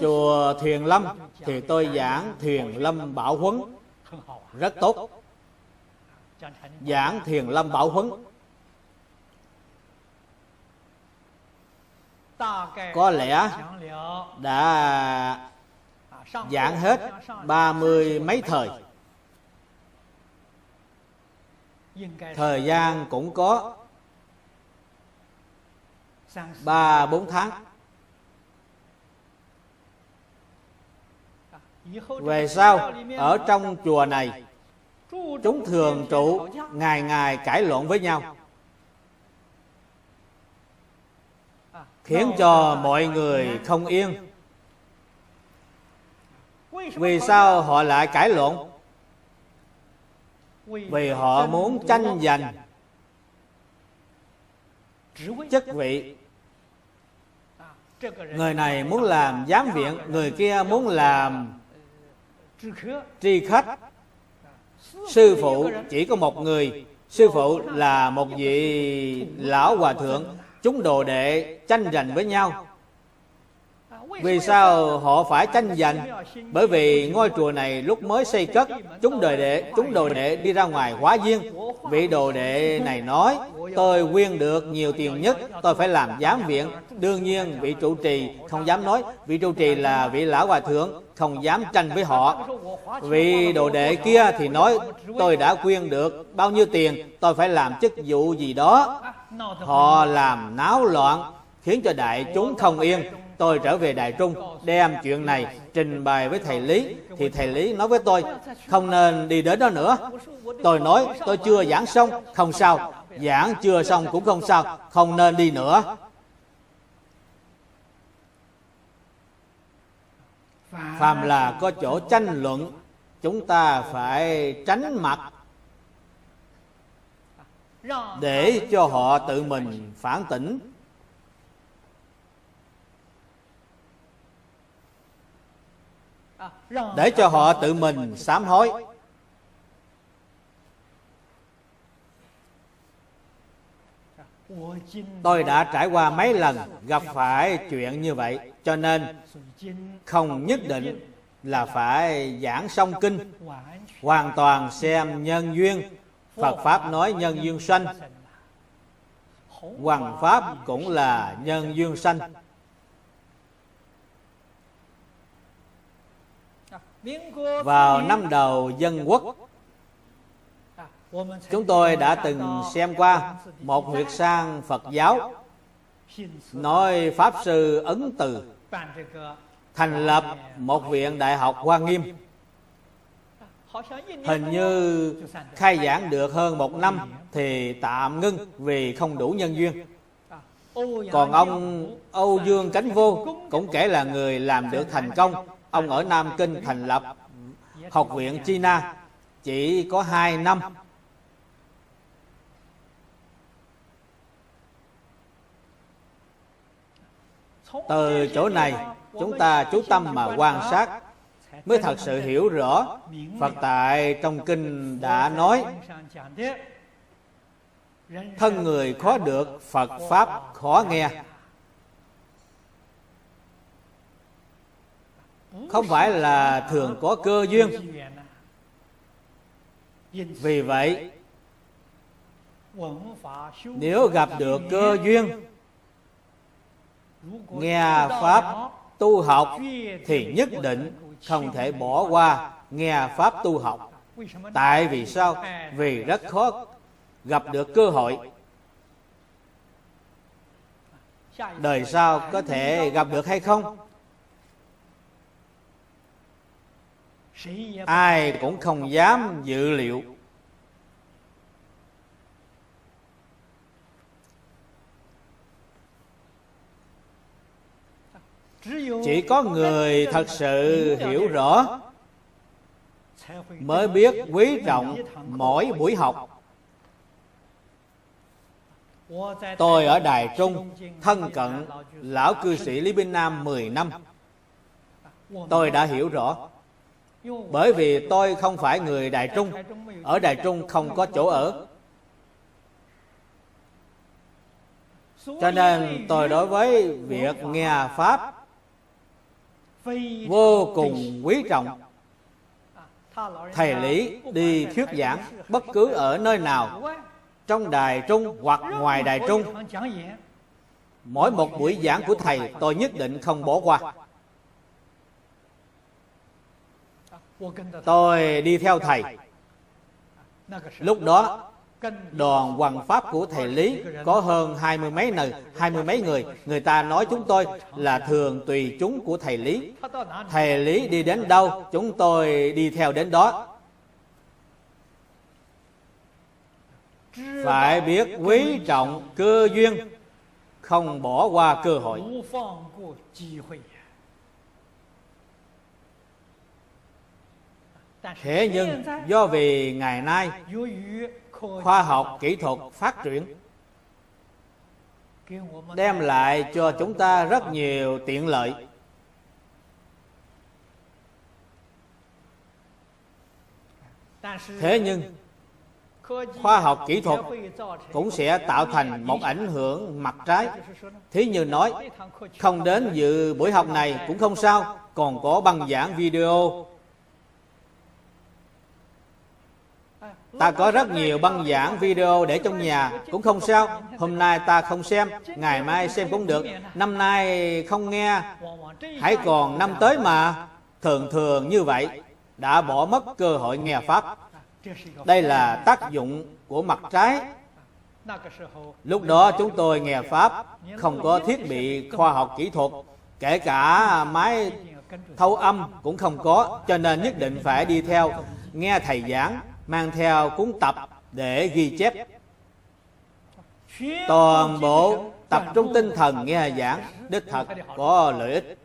Chùa thiền lâm thì tôi giảng thiền lâm bảo huấn. Rất tốt. Giảng thiền lâm bảo huấn. Có lẽ đã giảng hết ba mươi mấy thời. Thời gian cũng có ba bốn tháng. Về sau ở trong chùa này chúng thường trụ ngày ngày cãi lộn với nhau khiến cho mọi người không yên. Vì sao họ lại cãi lộn? Vì họ muốn tranh giành chức vị. Người này muốn làm giám viện, người kia muốn làm tri khách. Sư phụ chỉ có một người, sư phụ là một vị lão hòa thượng chúng đồ đệ tranh giành với nhau. Vì sao họ phải tranh giành? Bởi vì ngôi chùa này lúc mới xây cất, chúng đời đệ, chúng đồ đệ đi ra ngoài hóa duyên. Vị đồ đệ này nói, tôi quyên được nhiều tiền nhất, tôi phải làm giám viện. Đương nhiên, vị trụ trì không dám nói. Vị trụ trì là vị lão hòa thượng, không dám tranh với họ. Vị đồ đệ kia thì nói, tôi đã quyên được bao nhiêu tiền, tôi phải làm chức vụ gì đó họ làm náo loạn khiến cho đại chúng không yên. Tôi trở về Đại Trung đem chuyện này trình bày với thầy Lý. Thì thầy Lý nói với tôi không nên đi đến đó nữa. Tôi nói tôi chưa giảng xong. Không sao. Giảng chưa xong cũng không sao. Không nên đi nữa. Phàm là có chỗ tranh luận. Chúng ta phải tránh mặt để cho họ tự mình phản tỉnh. Để cho họ tự mình sám hối. Tôi đã trải qua mấy lần gặp phải chuyện như vậy cho nên không nhất định là phải giảng song kinh hoàn toàn xem nhân duyên phật pháp nói nhân duyên sanh. Hoàng pháp cũng là nhân duyên sanh. Vào năm đầu dân quốc, chúng tôi đã từng xem qua một huyệt sang phật giáo, nói pháp sư ấn từ thành lập một viện đại học hoa nghiêm hình như khai giảng được hơn một năm thì tạm ngưng vì không đủ nhân duyên. Còn ông âu dương cánh vô cũng kể là người làm được thành công. ông ở nam kinh thành lập học viện china. chỉ có hai năm. từ chỗ này chúng ta chú tâm mà quan sát mới thật sự hiểu rõ phật tại trong kinh đã nói. Thân người khó được, phật pháp khó nghe. Không phải là thường có cơ duyên. Vì vậy, nếu gặp được cơ duyên, nghe pháp tu học thì nhất định không thể bỏ qua nghe pháp tu học. Tại vì sao? Vì rất khó gặp được cơ hội. Đời sau có thể gặp được hay không? Ai cũng không dám dự liệu. Chỉ có người thật sự hiểu rõ, mới biết quý trọng mỗi buổi học. Tôi ở đài trung, thân cận lão cư sĩ lý binh nam 10 năm. Tôi đã hiểu rõ. Bởi vì tôi không phải người đài trung, ở đài trung không có chỗ ở. Cho nên tôi đối với việc nghe pháp vô cùng quý trọng. Thầy lý đi thuyết giảng bất cứ ở nơi nào trong đài trung hoặc ngoài đài trung. Mỗi một buổi giảng của thầy tôi nhất định không bỏ qua. Tôi đi theo thầy. Lúc đó đoàn hoàng pháp của thầy lý có hơn hai mươi mấy người, hai mươi mấy người. Người ta nói chúng tôi là thường tùy chúng của thầy lý. Thầy lý đi đến đâu chúng tôi đi theo đến đó. Phải biết quý trọng cơ duyên không bỏ qua cơ hội. Thế nhưng do vì ngày nay khoa học, kỹ thuật phát triển. Đem lại cho chúng ta rất nhiều tiện lợi. Thế nhưng, khoa học, kỹ thuật cũng sẽ tạo thành một ảnh hưởng mặt trái. Thí như nói, không đến dự buổi học này cũng không sao, còn có băng giảng video. Ta có rất nhiều băng giảng video để trong nhà. Cũng không sao. Hôm nay ta không xem. Ngày mai xem cũng được. Năm nay không nghe. Hãy còn năm tới mà. Thường thường như vậy. Đã bỏ mất cơ hội nghe Pháp. Đây là tác dụng của mặt trái. Lúc đó chúng tôi nghe Pháp. Không có thiết bị khoa học kỹ thuật. Kể cả máy thâu âm cũng không có. Cho nên nhất định phải đi theo Nghe thầy giảng mang theo cuốn tập để ghi chép. Toàn bộ tập trung tinh thần nghe giảng đích thật có lợi ích.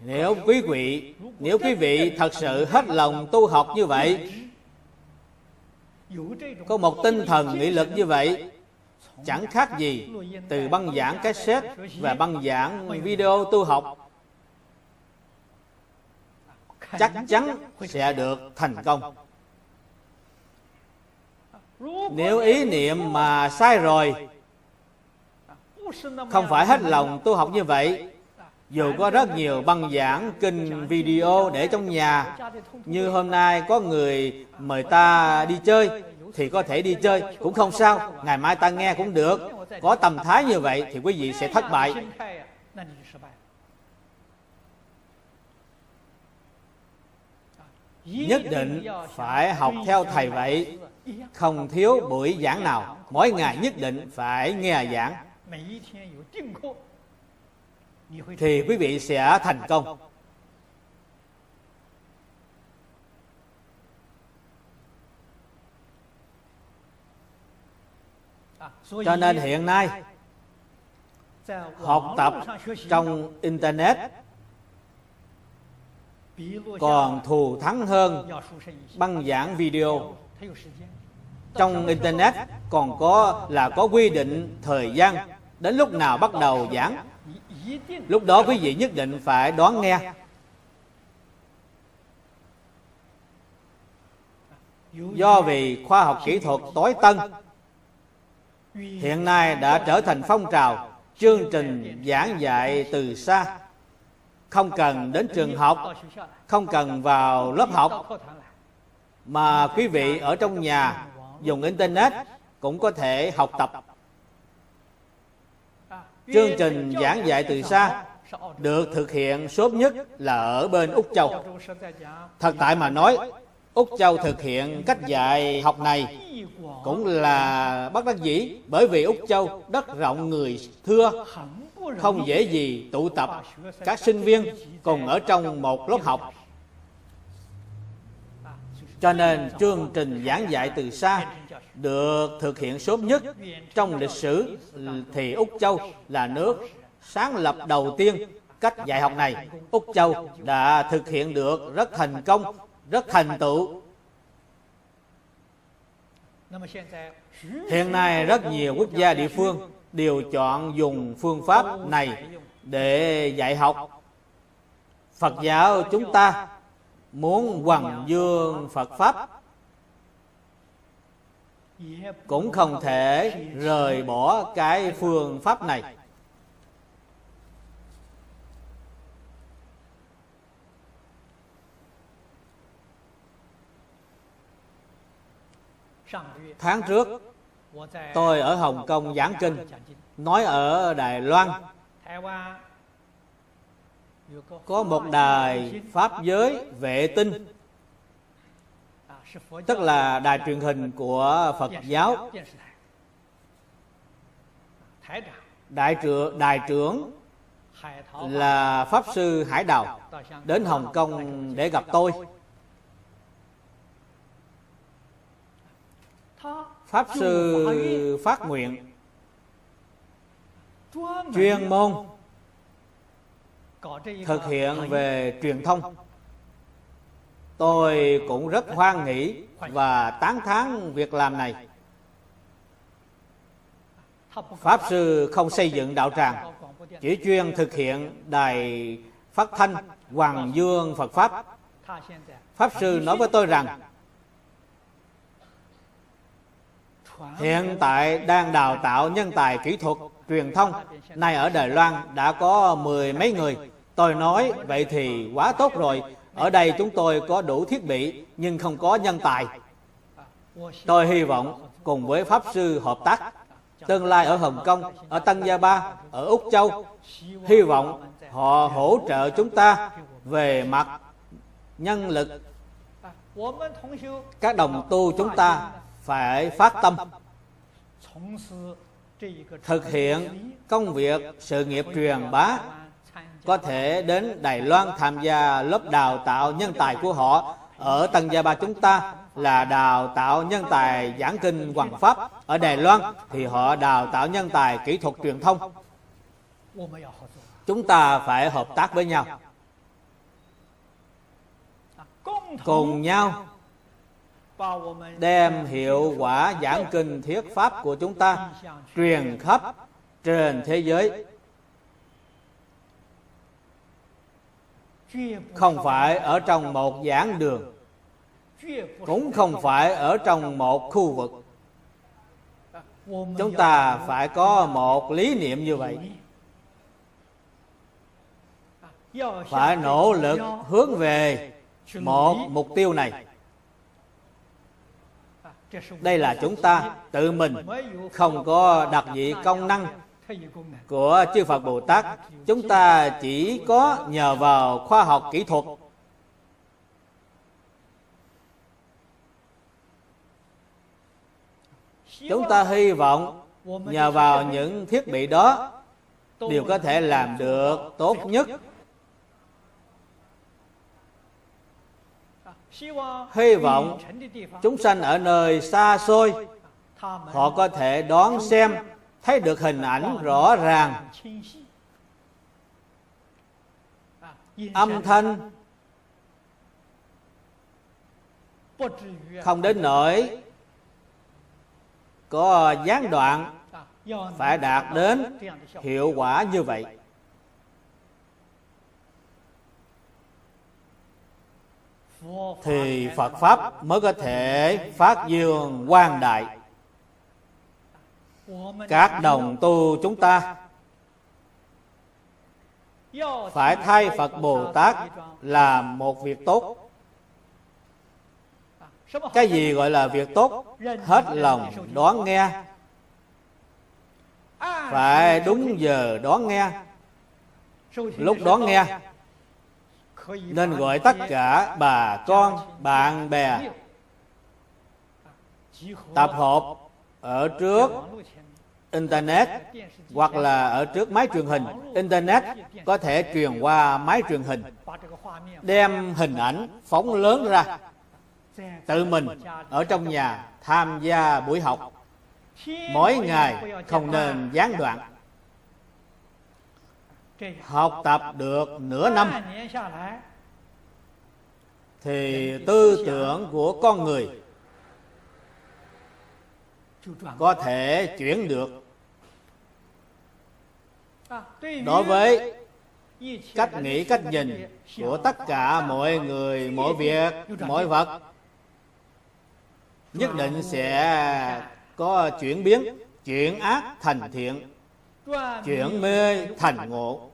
Nếu quý vị nếu quý vị thật sự hết lòng tu học như vậy có một tinh thần nghị lực như vậy chẳng khác gì từ băng giảng cassette và băng giảng video tu học chắc chắn sẽ được thành công. Nếu ý niệm mà sai rồi không phải hết lòng tu học như vậy. Dù có rất nhiều băng giảng kinh video để trong nhà như hôm nay có người mời ta đi chơi thì có thể đi chơi cũng không sao. Ngày mai ta nghe cũng được. Có tầm thái như vậy thì quý vị sẽ thất bại. nhất định phải học theo thầy vậy. Không thiếu buổi giảng nào. Mỗi ngày nhất định phải nghe giảng. Thì quý vị sẽ thành công. Cho nên hiện nay, học tập trong internet còn thù thắng hơn băng giảng video. Trong internet còn có là có quy định thời gian. Đến lúc nào bắt đầu giảng, lúc đó quý vị nhất định phải đón nghe. Do vì khoa học kỹ thuật tối tân, hiện nay đã trở thành phong trào chương trình giảng dạy từ xa không cần đến trường học, không cần vào lớp học. Mà quý vị ở trong nhà, dùng internet cũng có thể học tập. Chương trình giảng dạy từ xa được thực hiện sớm nhất là ở bên úc châu. Thật tại mà nói, úc châu thực hiện cách dạy học này cũng là bất đắc dĩ bởi vì úc châu đất rộng người thưa không dễ gì tụ tập các sinh viên cùng ở trong một lớp học cho nên chương trình giảng dạy từ xa được thực hiện sớm nhất trong lịch sử thì Úc Châu là nước sáng lập đầu tiên cách dạy học này. Úc Châu đã thực hiện được rất thành công, rất thành tựu. Hiện nay rất nhiều quốc gia địa phương đều chọn dùng phương pháp này để dạy học. Phật giáo chúng ta muốn hoằng dương Phật pháp, cũng không thể rời bỏ cái phương pháp này. Tháng trước tôi ở hồng kông giảng kinh, nói ở đài loan. Có một đài pháp giới vệ tinh, tức là đài truyền hình của phật giáo. Đại trưởng đại trưởng là pháp sư hải đào, đến hồng kông để gặp tôi pháp sư phát nguyện. Chuyên môn thực hiện về truyền thông. Tôi cũng rất hoan nghỉ và tán thán việc làm này. Pháp sư không xây dựng đạo tràng, chỉ chuyên thực hiện đài phát thanh hoàng dương phật pháp. Pháp sư nói với tôi rằng hiện tại đang đào tạo nhân tài kỹ thuật, truyền thông. Nay ở đài loan đã có mười mấy người. Tôi nói, vậy thì quá tốt rồi. Ở đây chúng tôi có đủ thiết bị, nhưng không có nhân tài. Tôi hy vọng cùng với pháp sư hợp tác, tương lai ở hồng kông, ở tân gia ba, ở úc châu, hy vọng họ hỗ trợ chúng ta về mặt nhân lực. Các đồng tu chúng ta phải phát tâm. Thực hiện công việc sự nghiệp truyền bá có thể đến Đài Loan tham gia lớp đào tạo nhân tài của họ. Ở Tân Gia Ba chúng ta là đào tạo nhân tài giảng kinh hoàng pháp. Ở Đài Loan thì họ đào tạo nhân tài kỹ thuật truyền thông. Chúng ta phải hợp tác với nhau. Cùng nhau đem hiệu quả giảng kinh thiết pháp của chúng ta truyền khắp trên thế giới. Không phải ở trong một giảng đường, cũng không phải ở trong một khu vực. Chúng ta phải có một lý niệm như vậy. Phải nỗ lực hướng về một mục tiêu này đây là chúng ta tự mình, không có đặc dị công năng của chư Phật Bồ Tát chúng ta chỉ có nhờ vào khoa học kỹ thuật. Chúng ta hy vọng nhờ vào những thiết bị đó đều có thể làm được tốt nhất. Hy vọng chúng sanh ở nơi xa xôi, họ có thể đón xem, thấy được hình ảnh rõ ràng. Âm thanh không đến nỗi có gián đoạn, phải đạt đến hiệu quả như vậy. Thì phật pháp mới có thể phát dương quang đại. Các đồng tu chúng ta phải thay phật bồ tát làm một việc tốt. Cái gì gọi là việc tốt? Hết lòng đón nghe. Phải đúng giờ đón nghe. Lúc đón nghe nên gọi tất cả bà con, bạn bè, tập hợp ở trước internet hoặc là ở trước máy truyền hình. Internet có thể truyền qua máy truyền hình, đem hình ảnh phóng lớn ra, tự mình ở trong nhà tham gia buổi học. Mỗi ngày không nên gián đoạn học tập được nửa năm, thì tư tưởng của con người có thể chuyển được. Đối với cách nghĩ, cách nhìn của tất cả mọi người, mọi việc, mọi vật, nhất định sẽ có chuyển biến, chuyển ác thành thiện, chuyển mê thành ngộ.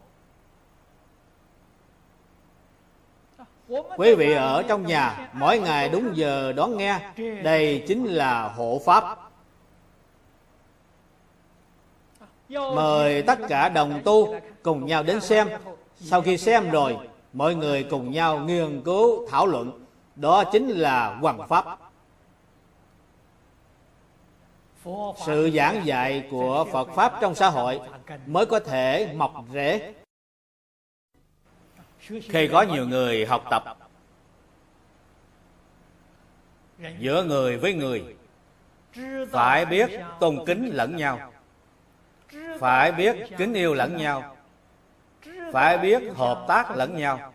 Quý vị ở trong nhà, mỗi ngày đúng giờ đón nghe, đây chính là hộ pháp. Mời tất cả đồng tu cùng nhau đến xem. Sau khi xem rồi, mọi người cùng nhau nghiên cứu, thảo luận. Đó chính là hoàng pháp. Sự giảng dạy của phật pháp trong xã hội mới có thể mọc rễ khi có nhiều người học tập, giữa người với người, phải biết tôn kính lẫn nhau, phải biết kính yêu lẫn nhau, phải biết hợp tác lẫn nhau.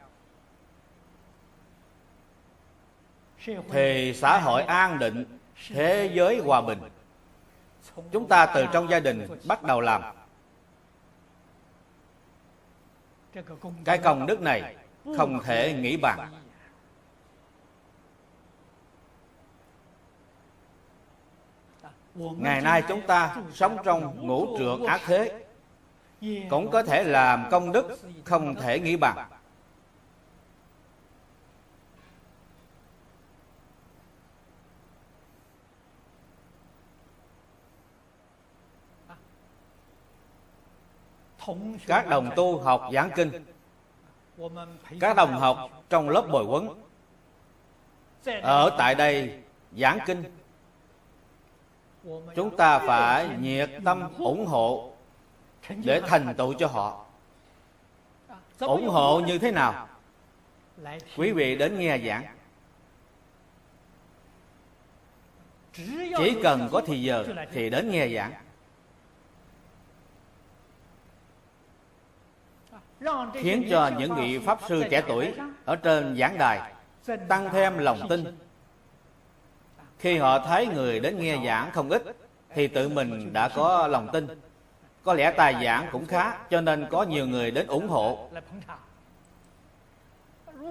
Thì xã hội an định, thế giới hòa bình. Chúng ta từ trong gia đình bắt đầu làm. Cái công đức này không thể nghĩ bằng. Ngày nay chúng ta sống trong ngũ trượng ác thế. Cũng có thể làm công đức không thể nghĩ bằng. Các đồng tu học giảng kinh. Các đồng học trong lớp bồi huấn. Ở tại đây giảng kinh. Chúng ta phải nhiệt tâm ủng hộ để thành tựu cho họ. Ủng hộ như thế nào? Quý vị đến nghe giảng. Chỉ cần có thì giờ thì đến nghe giảng. Khiến cho những vị pháp sư trẻ tuổi ở trên giảng đài tăng thêm lòng tin. Khi họ thấy người đến nghe giảng không ít, thì tự mình đã có lòng tin. Có lẽ tài giảng cũng khá, cho nên có nhiều người đến ủng hộ.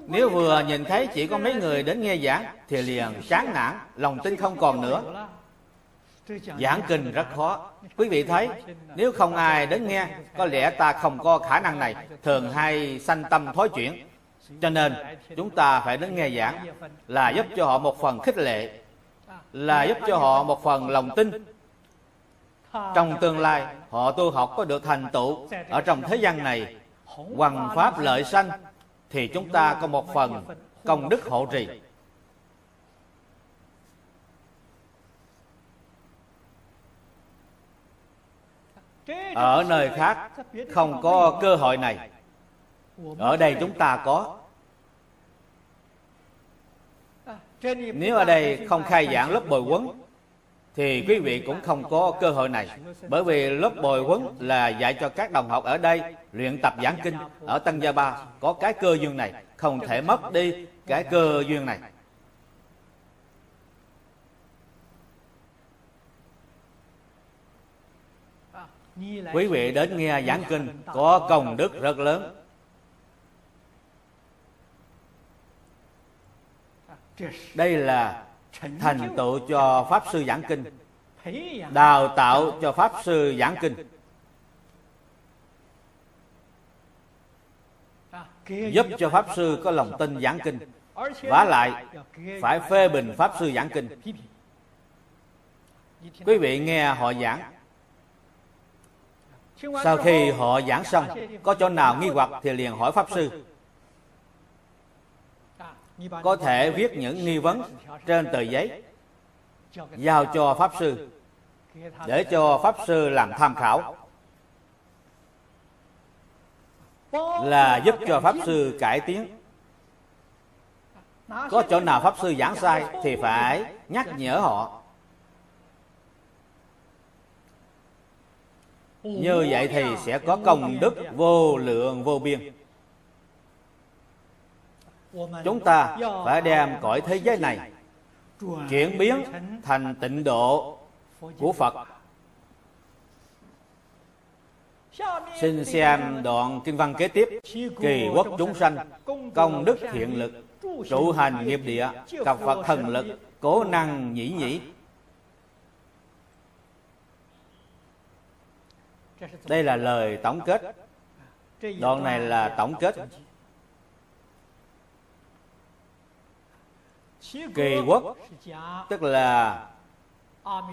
Nếu vừa nhìn thấy chỉ có mấy người đến nghe giảng, thì liền chán nản, lòng tin không còn nữa giảng kinh rất khó. Quý vị thấy, nếu không ai đến nghe, có lẽ ta không có khả năng này. Thường hay sanh tâm thói chuyển. Cho nên, chúng ta phải đến nghe giảng, là giúp cho họ một phần khích lệ, là giúp cho họ một phần lòng tin. Trong tương lai, họ tu học có được thành tựu ở trong thế gian này, hoằng pháp lợi sanh, thì chúng ta có một phần công đức hộ trì. Ở nơi khác không có cơ hội này. Ở đây chúng ta có. Nếu ở đây không khai giảng lớp bồi huấn, thì quý vị cũng không có cơ hội này. Bởi vì lớp bồi huấn là dạy cho các đồng học ở đây luyện tập giảng kinh ở Tân gia ba. Có cái cơ duyên này, không thể mất đi cái cơ duyên này. Quý vị đến nghe giảng kinh, có công đức rất lớn. Đây là thành tựu cho pháp sư giảng kinh, đào tạo cho pháp sư giảng kinh. Giúp cho pháp sư có lòng tin giảng kinh, vả lại phải phê bình pháp sư giảng kinh. Quý vị nghe họ giảng sau khi họ giảng xong, có chỗ nào nghi hoặc thì liền hỏi pháp sư. Có thể viết những nghi vấn trên tờ giấy. Giao cho pháp sư. Để cho pháp sư làm tham khảo. Là giúp cho pháp sư cải tiến. Có chỗ nào pháp sư giảng sai thì phải nhắc nhở họ. Như vậy thì sẽ có công đức vô lượng, vô biên. Chúng ta phải đem cõi thế giới này chuyển biến thành tịnh độ của phật. Xin xem đoạn kinh văn kế tiếp. Kỳ quốc chúng sanh, công đức thiện lực, trụ hành nghiệp địa cập phật thần lực, cố năng nhĩ nhĩ. Đây là lời tổng kết. Đoạn này là tổng kết. Kỳ quốc, tức là,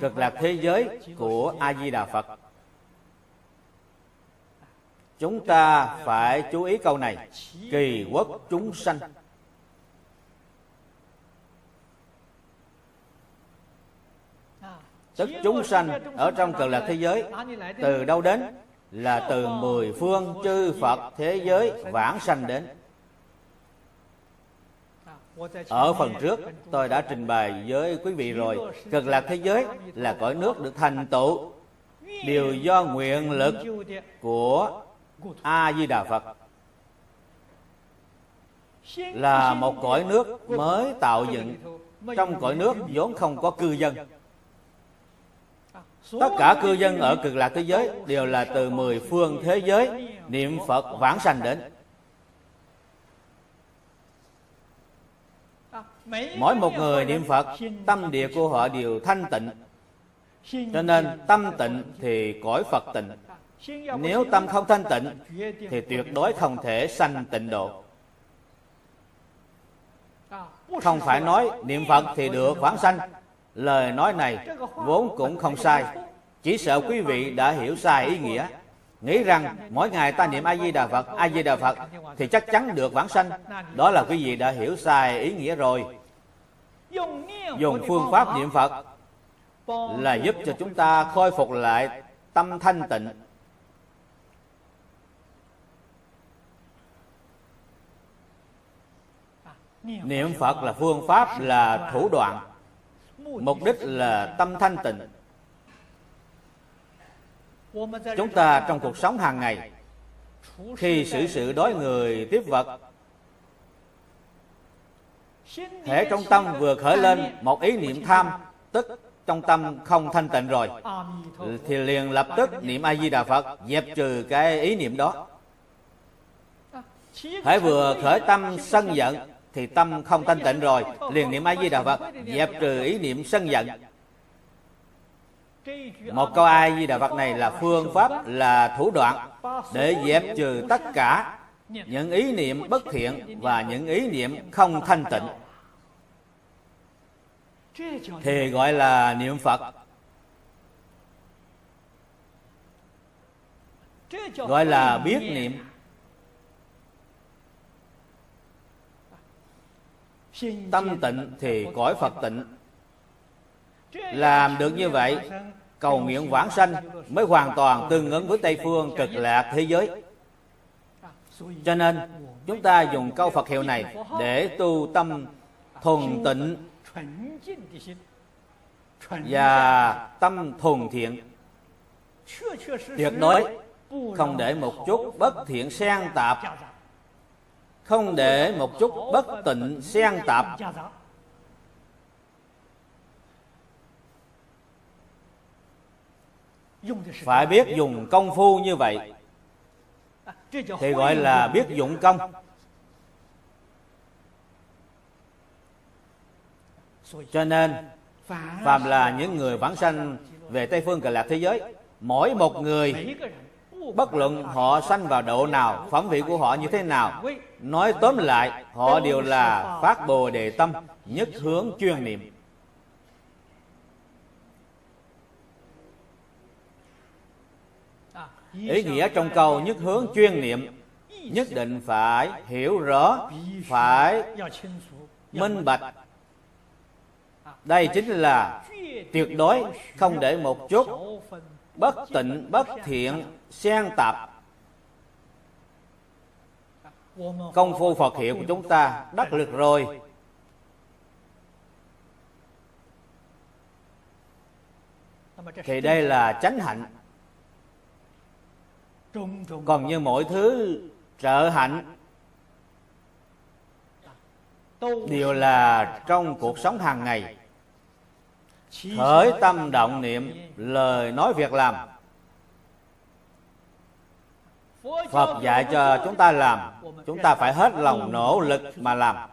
cực lạc thế giới của a di đà phật. Chúng ta phải chú ý câu này. Kỳ quốc chúng sanh. Tức chúng sanh ở trong cực lạc thế giới, từ đâu đến? Là từ mười phương chư phật thế giới vãng sanh đến. Ở phần trước, tôi đã trình bày với quý vị rồi. Cực lạc thế giới là cõi nước được thành tựu. Đều do nguyện lực của a di đà phật. Là một cõi nước mới tạo dựng. Trong cõi nước vốn không có cư dân tất cả cư dân ở cực lạc thế giới đều là từ mười phương thế giới niệm phật vãng sanh đến. Mỗi một người niệm phật, tâm địa của họ đều thanh tịnh. Cho nên tâm tịnh thì cõi phật tịnh. Nếu tâm không thanh tịnh, thì tuyệt đối không thể sanh tịnh độ. Không phải nói niệm phật thì được vãng sanh lời nói này vốn cũng không sai. Chỉ sợ quý vị đã hiểu sai ý nghĩa. Nghĩ rằng mỗi ngày ta niệm a di đà phật a di đà phật thì chắc chắn được vãng sanh. Đó là quý vị đã hiểu sai ý nghĩa rồi. Dùng phương pháp niệm phật là giúp cho chúng ta khôi phục lại tâm thanh tịnh. Niệm phật là phương pháp, là thủ đoạn mục đích là tâm thanh tịnh. Chúng ta trong cuộc sống hàng ngày, khi xử sự đối người tiếp vật thể trong tâm vừa khởi lên một ý niệm tham, tức trong tâm không thanh tịnh rồi, thì liền lập tức niệm a di đà phật, dẹp trừ cái ý niệm đó. Hãy vừa khởi tâm sân giận thì tâm không thanh tịnh rồi, liền niệm a di đà phật, dẹp trừ ý niệm sân giận. Một câu ai di đà phật này là phương pháp, là thủ đoạn để dẹp trừ tất cả những ý niệm bất thiện và những ý niệm không thanh tịnh. Thì gọi là niệm phật. Gọi là biết niệm. Tâm tịnh thì cõi phật tịnh. Làm được như vậy, cầu nguyện vãng sanh mới hoàn toàn tương ứng với tây phương cực lạc thế giới. Cho nên, chúng ta dùng câu phật hiệu này để tu tâm thuần tịnh và tâm thuần thiện. Tuyệt đối không để một chút bất thiện xen tạp không để một chút bất tịnh xen tạp. Phải biết dùng công phu như vậy. Thì gọi là biết dụng công. Cho nên, phàm là những người vãng sanh về tây phương cực lạc thế giới, mỗi một người bất luận họ sanh vào độ nào, phẩm vị của họ như thế nào, nói tóm lại, họ đều là phát bồ đề tâm, nhất hướng chuyên niệm. Ý nghĩa trong câu nhất hướng chuyên niệm, nhất định phải hiểu rõ, phải minh bạch. Đây chính là tuyệt đối, không để một chút bất tịnh, bất thiện xen tạp. Công phu phật hiệu của chúng ta đắc lực rồi. Thì đây là chánh hạnh. Còn như mọi thứ trợ hạnh, đều là trong cuộc sống hàng ngày. Khởi tâm động niệm, lời nói việc làm phật dạy cho chúng ta làm, chúng ta phải hết lòng nỗ lực mà làm.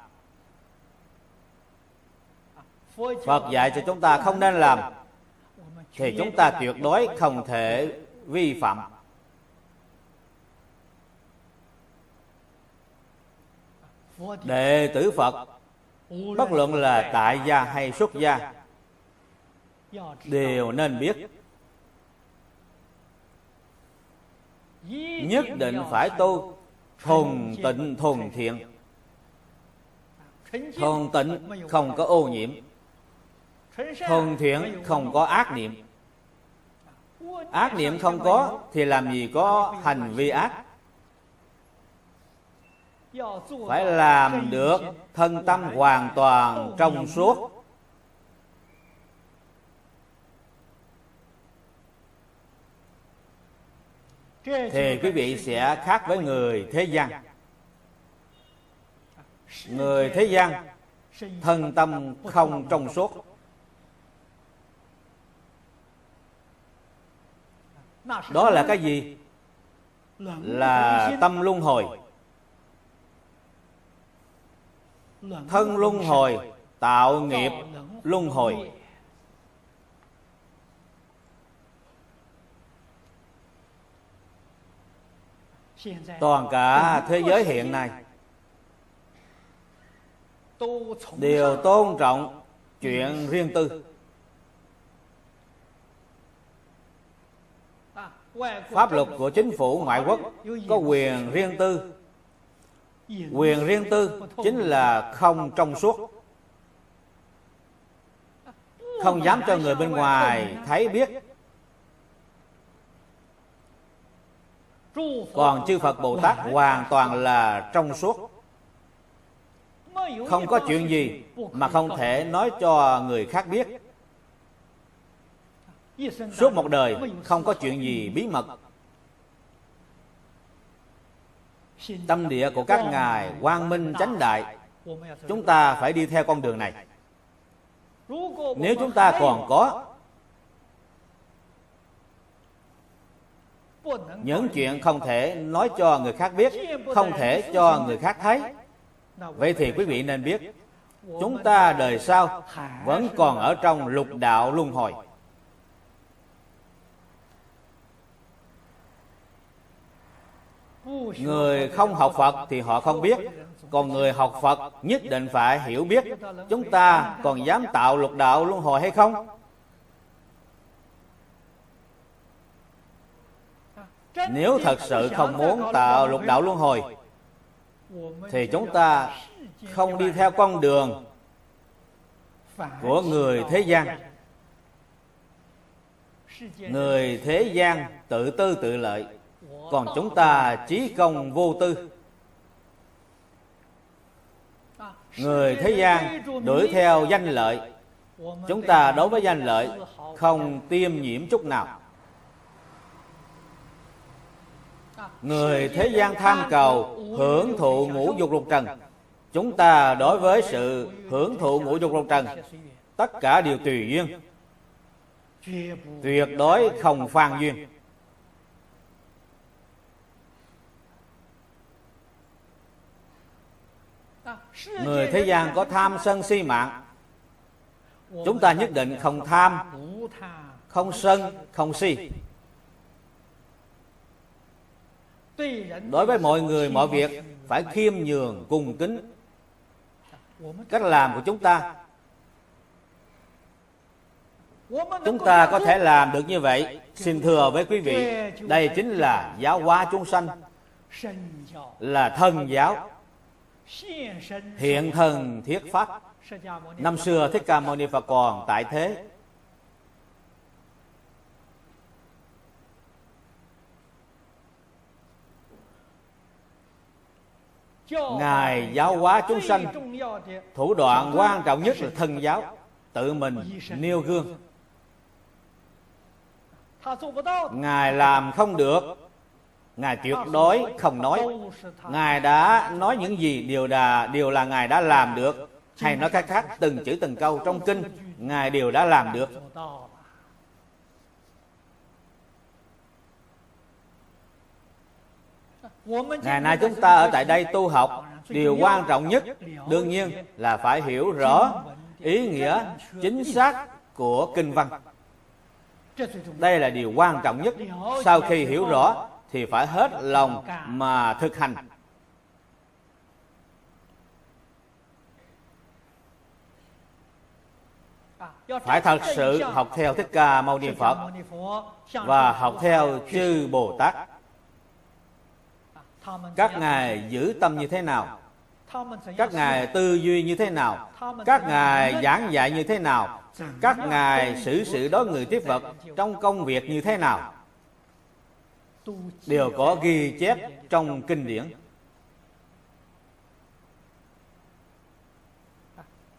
Phật dạy cho chúng ta không nên làm, thì chúng ta tuyệt đối không thể vi phạm. Đệ tử phật, bất luận là tại gia hay xuất gia, đều nên biết nhất định phải tu. thuần tịnh thuần thiện. thuần tịnh không có ô nhiễm. thuần thiện không có ác niệm. ác niệm không có thì làm gì có hành vi ác. phải làm được thân tâm hoàn toàn trong suốt thì quý vị sẽ khác với người thế gian. Người thế gian, thân tâm không trong suốt. Đó là cái gì? Là tâm luân hồi. Thân luân hồi, tạo nghiệp luân hồi. Toàn cả thế giới hiện nay. đều tôn trọng chuyện riêng tư. Pháp luật của chính phủ ngoại quốc có quyền riêng tư. quyền riêng tư chính là không trong suốt. không dám cho người bên ngoài thấy biết còn chư phật bồ tát hoàn toàn là trong suốt. Không có chuyện gì mà không thể nói cho người khác biết. Suốt một đời không có chuyện gì bí mật. Tâm địa của các ngài quang minh chánh đại, chúng ta phải đi theo con đường này. Nếu chúng ta còn có những chuyện không thể nói cho người khác biết, không thể cho người khác thấy. Vậy thì quý vị nên biết, chúng ta đời sau vẫn còn ở trong lục đạo luân hồi. Người không học phật thì họ không biết, còn người học phật nhất định phải hiểu biết, chúng ta còn dám tạo lục đạo luân hồi hay không? Nếu thật sự không muốn tạo lục đạo luân hồi, thì chúng ta không đi theo con đường của người thế gian. Người thế gian tự tư tự lợi, còn chúng ta trí công vô tư. Người thế gian đuổi theo danh lợi, chúng ta đối với danh lợi không tiêm nhiễm chút nào. Người thế gian tham cầu, hưởng thụ ngũ dục lục trần. Chúng ta đối với sự hưởng thụ ngũ dục lục trần, tất cả đều tùy duyên. Tuyệt đối không phan duyên. Người thế gian có tham sân si mạng, chúng ta nhất định không tham, không sân, không si. Đối với mọi người, mọi việc phải khiêm nhường, cùng kính. Cách làm của chúng ta chúng ta có thể làm được như vậy. Xin thưa với quý vị, đây chính là giáo hóa chúng sanh, là thân giáo. Hiện thần thiết pháp. Năm xưa thích ca mâu ni phật còn tại thế. Ngài giáo hóa chúng sanh. Thủ đoạn quan trọng nhất là thân giáo. Tự mình nêu gương. Ngài làm không được. Ngài tuyệt đối không nói. Ngài đã nói những gì, điều là điều là ngài đã làm được. Hay nói cách khác, từng chữ từng câu trong kinh, ngài đều đã làm được. Ngày nay chúng ta ở tại đây tu học. Điều quan trọng nhất, đương nhiên, là phải hiểu rõ ý nghĩa chính xác của kinh văn. Đây là điều quan trọng nhất. Sau khi hiểu rõ, thì phải hết lòng mà thực hành. Phải thật sự học theo thích ca mâu ni phật và học theo chư bồ tát các ngài giữ tâm như thế nào? Các ngài tư duy như thế nào? Các ngài giảng dạy như thế nào? Các ngài xử sự đối người tiếp vật trong công việc như thế nào? Đều có ghi chép trong kinh điển.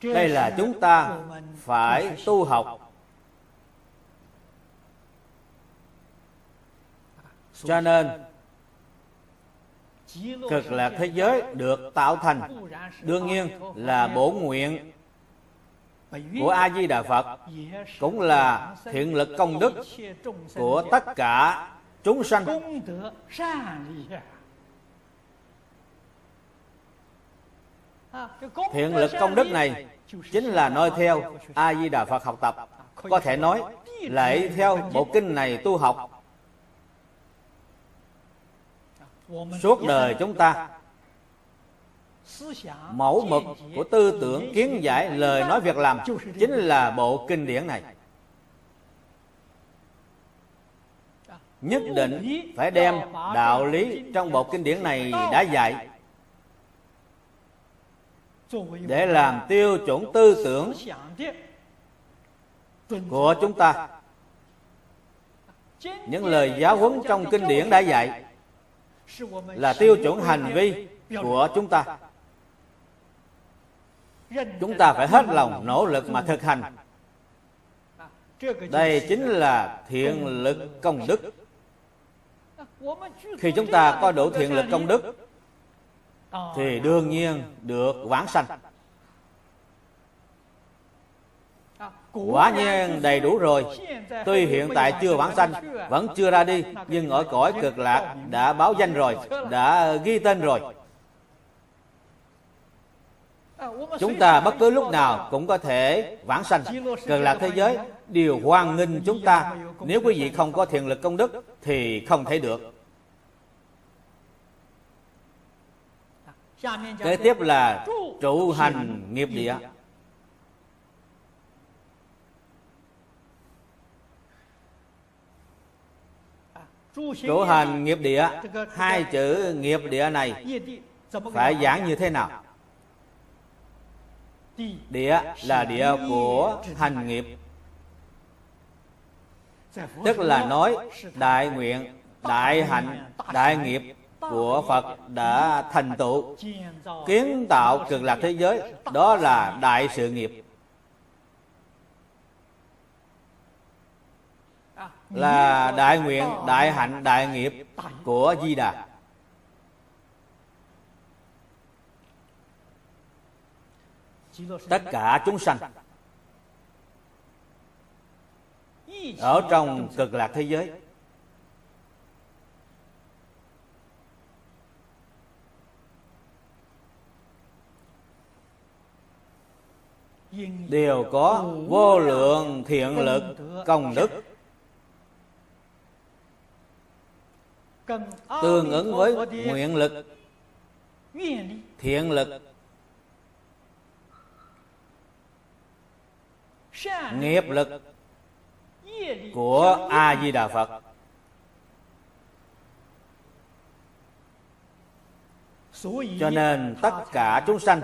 Đây là chúng ta phải tu học. Cho nên cực lạc thế giới được tạo thành. đương nhiên là bổ nguyện của a di đà phật cũng là thiện lực công đức của tất cả chúng sanh. Thiện lực công đức này chính là noi theo a di đà phật học tập. Có thể nói lại theo bộ kinh này tu học suốt đời chúng ta mẫu mực của tư tưởng kiến giải lời nói việc làm chính là bộ kinh điển này. Nhất định phải đem đạo lý trong bộ kinh điển này đã dạy để làm tiêu chuẩn tư tưởng của chúng ta. Những lời giáo huấn trong kinh điển đã dạy là tiêu chuẩn hành vi của chúng ta. Chúng ta phải hết lòng nỗ lực mà thực hành. Đây chính là thiện lực công đức. Khi chúng ta có đủ thiện lực công đức thì đương nhiên được vãng sanh quả nhiên đầy đủ rồi. Tuy hiện tại chưa vãng sanh, vẫn chưa ra đi, nhưng ở cõi cực lạc đã báo danh rồi, đã ghi tên rồi. Chúng ta bất cứ lúc nào cũng có thể vãng sanh. Cực lạc thế giới đều hoan nghênh chúng ta. Nếu quý vị không có thiện lực công đức, thì không thể được. Kế tiếp là trụ hành nghiệp địa. Trụ hành nghiệp địa, hai chữ nghiệp địa này phải giảng như thế nào? Địa là địa của hành nghiệp. Tức là nói đại nguyện, đại hạnh, đại nghiệp của phật đã thành tựu, kiến tạo cực lạc thế giới. Đó là đại sự nghiệp. Là đại nguyện, đại hạnh, đại nghiệp của di đà tất cả chúng sanh ở trong cực lạc thế giới đều có vô lượng thiện lực công đức tương ứng với nguyện lực. Thiện lực. Nghiệp lực của a di đà phật. Cho nên tất cả chúng sanh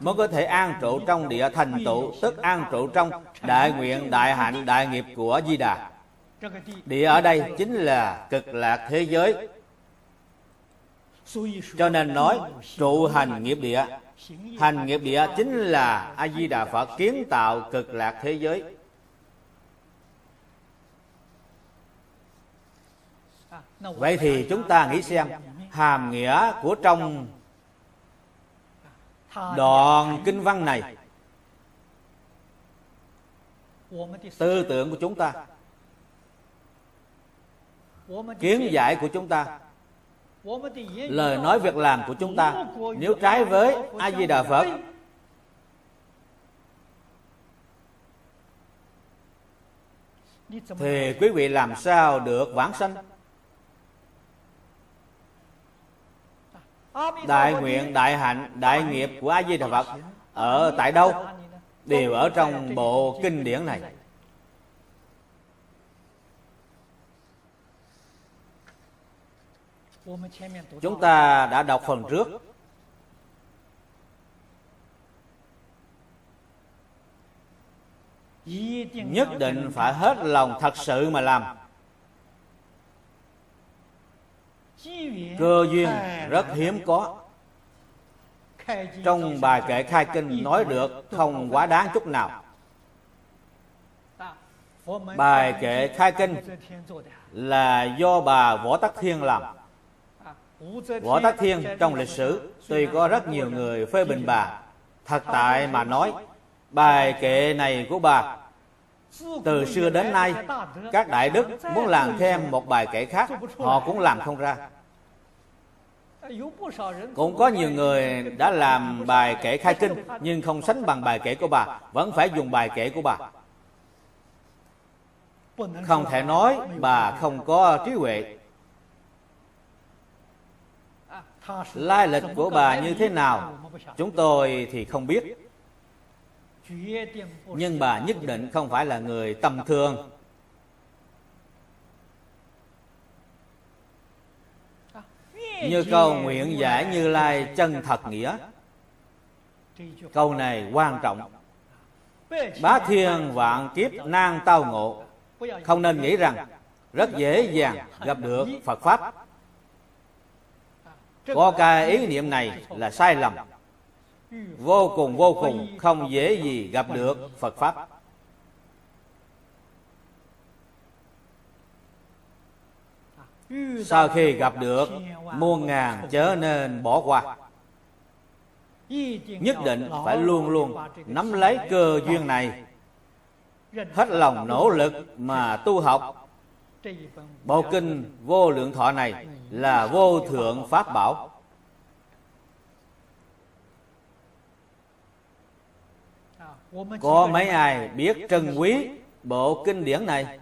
mới có thể an trụ trong địa thành tựu tức an trụ trong đại nguyện đại hạnh đại nghiệp của di đà địa ở đây chính là cực lạc thế giới. Cho nên nói trụ hành nghiệp địa. Hành nghiệp địa chính là a di đà phật kiến tạo cực lạc thế giới. Vậy thì chúng ta nghĩ xem, hàm nghĩa của trong đoạn kinh văn này, tư tưởng của chúng ta kiến giải của chúng ta. Lời nói việc làm của chúng ta. Nếu trái với a di đà phật, thì quý vị làm sao được vãng sanh? Đại nguyện, đại hạnh, đại nghiệp của a di đà phật ở tại đâu? Đều ở trong bộ kinh điển này. Chúng ta đã đọc phần trước. Nhất định phải hết lòng thật sự mà làm. Cơ duyên rất hiếm có. Trong bài kệ khai kinh nói được không quá đáng chút nào. Bài kệ khai kinh là do bà võ tắc thiên làm võ tắc thiên trong lịch sử, tuy có rất nhiều người phê bình bà. Thật tại mà nói, bài kệ này của bà, từ xưa đến nay, các đại đức muốn làm thêm một bài kệ khác, họ cũng làm không ra. Cũng có nhiều người đã làm bài kể khai kinh nhưng không sánh bằng bài kể của bà, vẫn phải dùng bài kể của bà. Không thể nói bà không có trí huệ lai lịch của bà như thế nào? Chúng tôi thì không biết. Nhưng bà nhất định không phải là người tầm thường. Như câu nguyện giải như lai chân thật nghĩa. Câu này quan trọng. Bá thiên vạn kiếp nan tao ngộ. Không nên nghĩ rằng rất dễ dàng gặp được phật pháp có cái ý niệm này là sai lầm. Vô cùng vô cùng không dễ gì gặp được phật pháp. Sau khi gặp được, muôn ngàn chớ nên bỏ qua. Nhất định phải luôn luôn nắm lấy cơ duyên này. Hết lòng nỗ lực mà tu học. Bộ kinh vô lượng thọ này là vô thượng pháp bảo. Có mấy ai biết trân quý bộ kinh điển này?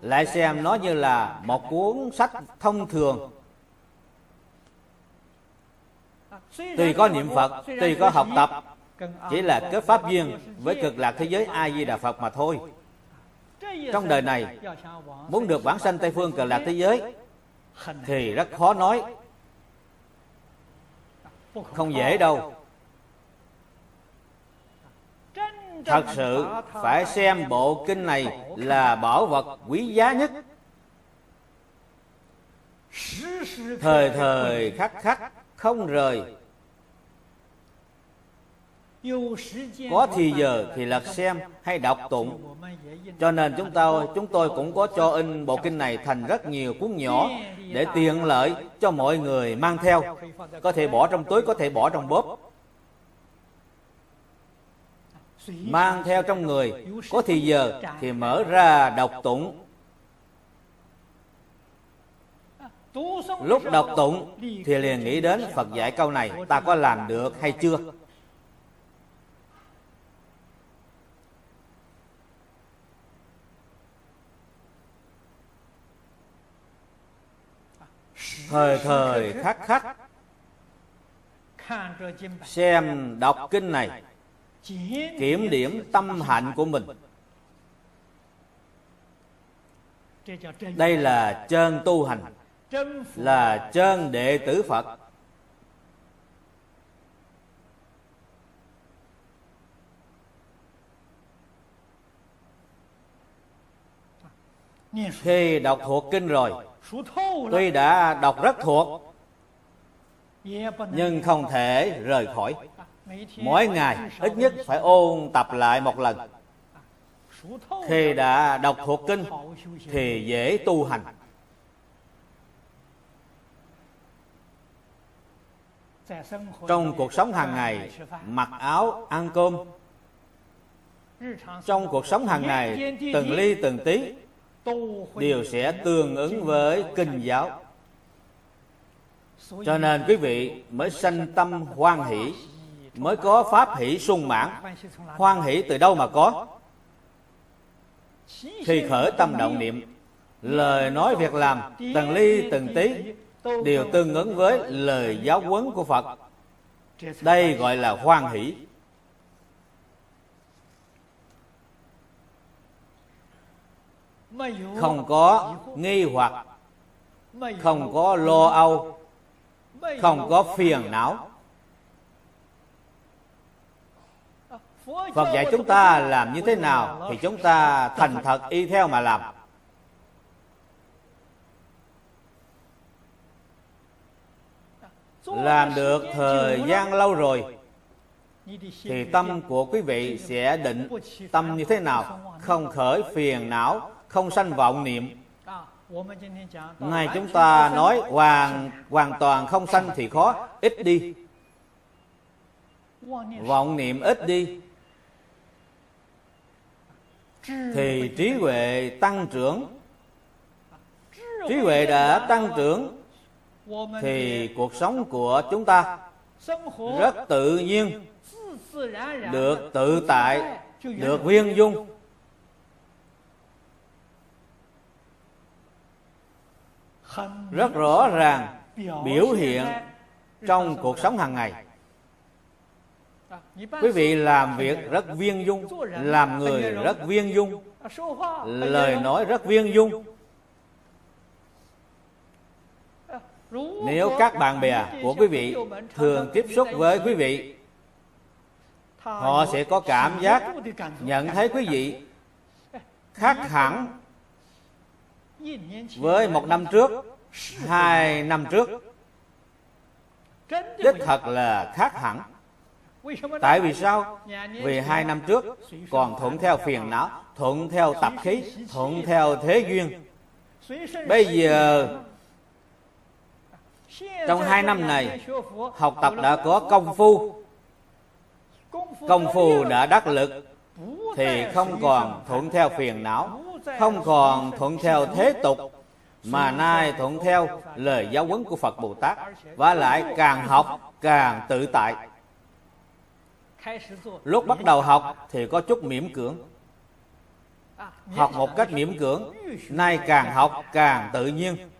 Lại xem nó như là một cuốn sách thông thường. Tuy có niệm phật, tuy có học tập, chỉ là kết pháp duyên với cực lạc thế giới a di đà phật mà thôi. Trong đời này, muốn được bản sanh tây phương cực lạc thế giới thì rất khó nói. Không dễ đâu. Thật sự phải xem bộ kinh này là bảo vật quý giá nhất. Thời thời khắc khắc không rời có thì giờ thì lật xem hay đọc tụng. cho nên chúng tôi chúng tôi cũng có cho in bộ kinh này thành rất nhiều cuốn nhỏ để tiện lợi cho mọi người mang theo. Có thể bỏ trong túi có thể bỏ trong bóp. Mang theo trong người. Có thì giờ thì mở ra đọc tụng. Lúc đọc tụng thì liền nghĩ đến phật dạy câu này. Ta có làm được hay chưa thời thời khắc khắc. Xem đọc kinh này. Kiểm điểm tâm hạnh của mình. Đây là chân tu hành. Là chân đệ tử phật. Khi đọc thuộc kinh rồi tuy đã đọc rất thuộc nhưng không thể rời khỏi mỗi ngày ít nhất phải ôn tập lại một lần khi đã đọc thuộc kinh thì dễ tu hành trong cuộc sống hàng ngày mặc áo ăn cơm trong cuộc sống hàng ngày từng ly từng tí đều sẽ tương ứng với kinh giáo cho nên quý vị mới sanh tâm hoan hỷ mới có pháp hỷ sung mãn hoan hỷ từ đâu mà có khi khởi tâm động niệm lời nói việc làm từng ly từng tí đều tương ứng với lời giáo huấn của phật đây gọi là hoan hỷ không có nghi hoặc, không có lo âu, không có phiền não. Phật dạy chúng ta làm như thế nào Thì chúng ta thành thật y theo mà làm. Làm được thời gian lâu rồi thì tâm của quý vị sẽ định tâm như thế nào? Không khởi phiền não không sanh vọng niệm. Nay chúng ta nói hoàn hoàn toàn không sanh thì khó ít đi. Vọng niệm ít đi. Thì trí huệ tăng trưởng. Trí huệ đã tăng trưởng thì cuộc sống của chúng ta rất tự nhiên được tự tại được viên dung rất rõ ràng biểu hiện trong cuộc sống hàng ngày. Quý vị làm việc rất viên dung, làm người rất viên dung, lời nói rất viên dung. Nếu các bạn bè của quý vị thường tiếp xúc với quý vị, họ sẽ có cảm giác nhận thấy quý vị khác hẳn với một năm trước, hai năm trước, đích thật là khác hẳn. Tại vì sao? Vì hai năm trước, còn thuận theo phiền não, thuận theo tập khí, thuận theo thế duyên. Bây giờ, trong hai năm này, học tập đã có công phu. Công phu đã đắc lực, thì không còn thuận theo phiền não không còn thuận theo thế tục, mà nay thuận theo lời giáo huấn của Phật Bồ Tát, và lại càng học càng tự tại. Lúc bắt đầu học thì có chút miễn cưỡng. Học một cách miễn cưỡng, nay càng học càng tự nhiên,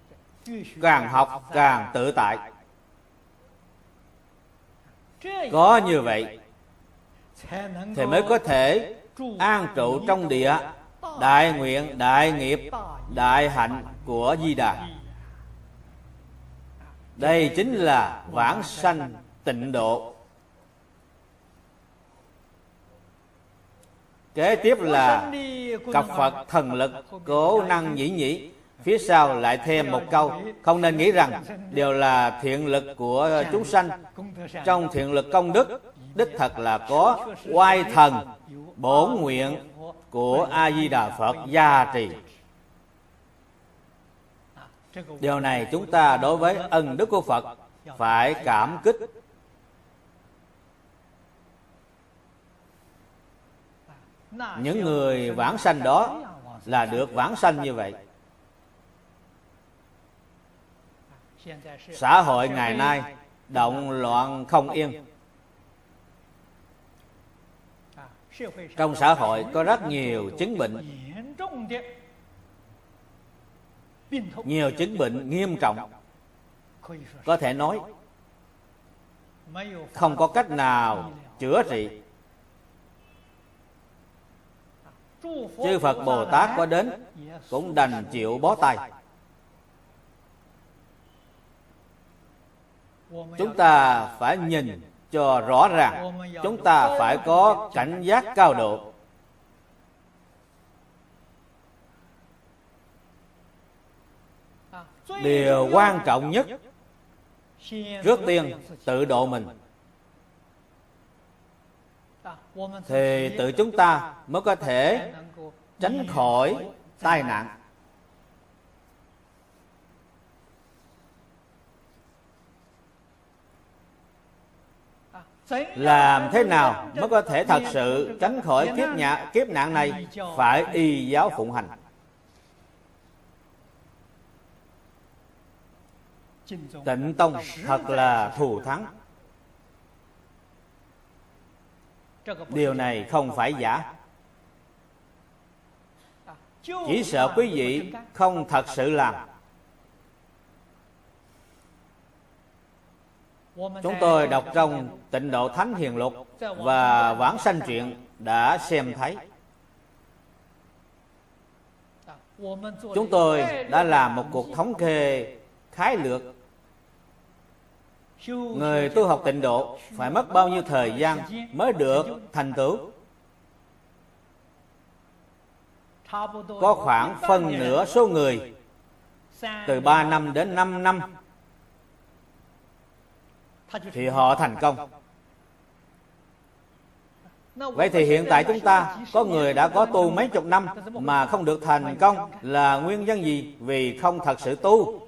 càng học càng tự tại. Có như vậy thì mới có thể an trụ trong địa đại nguyện, đại nghiệp, đại hạnh của di đà đây chính là vãng sanh tịnh độ. Kế tiếp là cặp phật thần lực cố năng nhĩ nhĩ. Phía sau lại thêm một câu, không nên nghĩ rằng đều là thiện lực của chúng sanh. Trong thiện lực công đức, đích thật là có oai thần, bổn nguyện của a di đà phật gia trì. Điều này chúng ta đối với ân đức của phật phải cảm kích. Những người vãng sanh đó là được vãng sanh như vậy. Xã hội ngày nay động loạn không yên. Trong xã hội có rất nhiều chứng bệnh. Nhiều chứng bệnh nghiêm trọng. Có thể nói, không có cách nào chữa trị. Chư phật bồ tát có đến, cũng đành chịu bó tay. Chúng ta phải nhìn cho rõ ràng chúng ta phải có cảnh giác cao độ. Điều quan trọng nhất, trước tiên tự độ mình. Thì tự chúng ta mới có thể tránh khỏi tai nạn. Làm thế nào mới có thể thật sự tránh khỏi kiếp nhạ kiếp nạn này phải y giáo phụng hành? Tịnh tông thật là thù thắng. Điều này không phải giả. Chỉ sợ quý vị không thật sự làm. Chúng tôi đọc trong tịnh độ thánh hiền lục và vãng sanh truyện đã xem thấy. Chúng tôi đã làm một cuộc thống kê, khái lược. Người tu học tịnh độ phải mất bao nhiêu thời gian mới được thành tựu? Có khoảng phân nửa số người từ 3 năm đến 5 năm thì họ thành công vậy thì hiện tại chúng ta có người đã có tu mấy chục năm mà không được thành công là nguyên nhân gì? Vì không thật sự tu.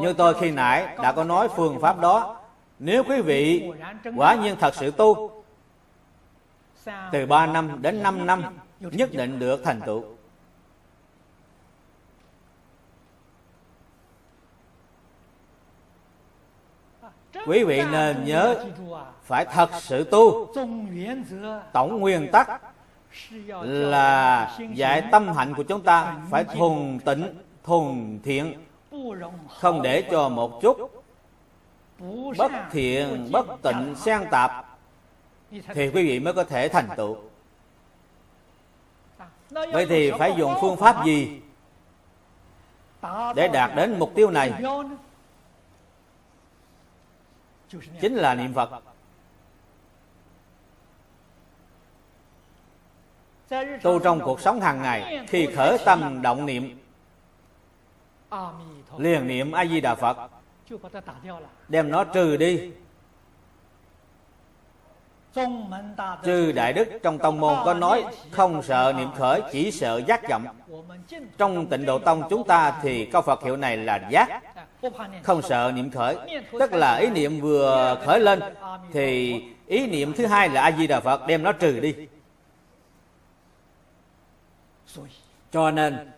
Như tôi khi nãy đã có nói phương pháp đó. Nếu quý vị quả nhiên thật sự tu, từ 3 năm đến 5 năm, nhất định được thành tựu. Quý vị nên nhớ phải thật sự tu. Tổng nguyên tắc là dạy tâm hạnh của chúng ta phải thuần tịnh, thuần thiện, không để cho một chút bất thiện, bất tịnh xen tạp thì quý vị mới có thể thành tựu. Vậy thì phải dùng phương pháp gì để đạt đến mục tiêu này? Chính là niệm phật. Tu trong cuộc sống hàng ngày, khi khởi tâm động niệm, liền niệm a di đà phật, đem nó trừ đi. Chư Đại Đức trong tông môn có nói, Không sợ niệm khởi, chỉ sợ giác vọng. Trong tịnh độ tông chúng ta thì câu Phật hiệu này là giác. Không sợ niệm khởi. Tức là ý niệm vừa khởi lên, Thì ý niệm thứ hai là A-di-đà Phật, đem nó trừ đi. Cho nên,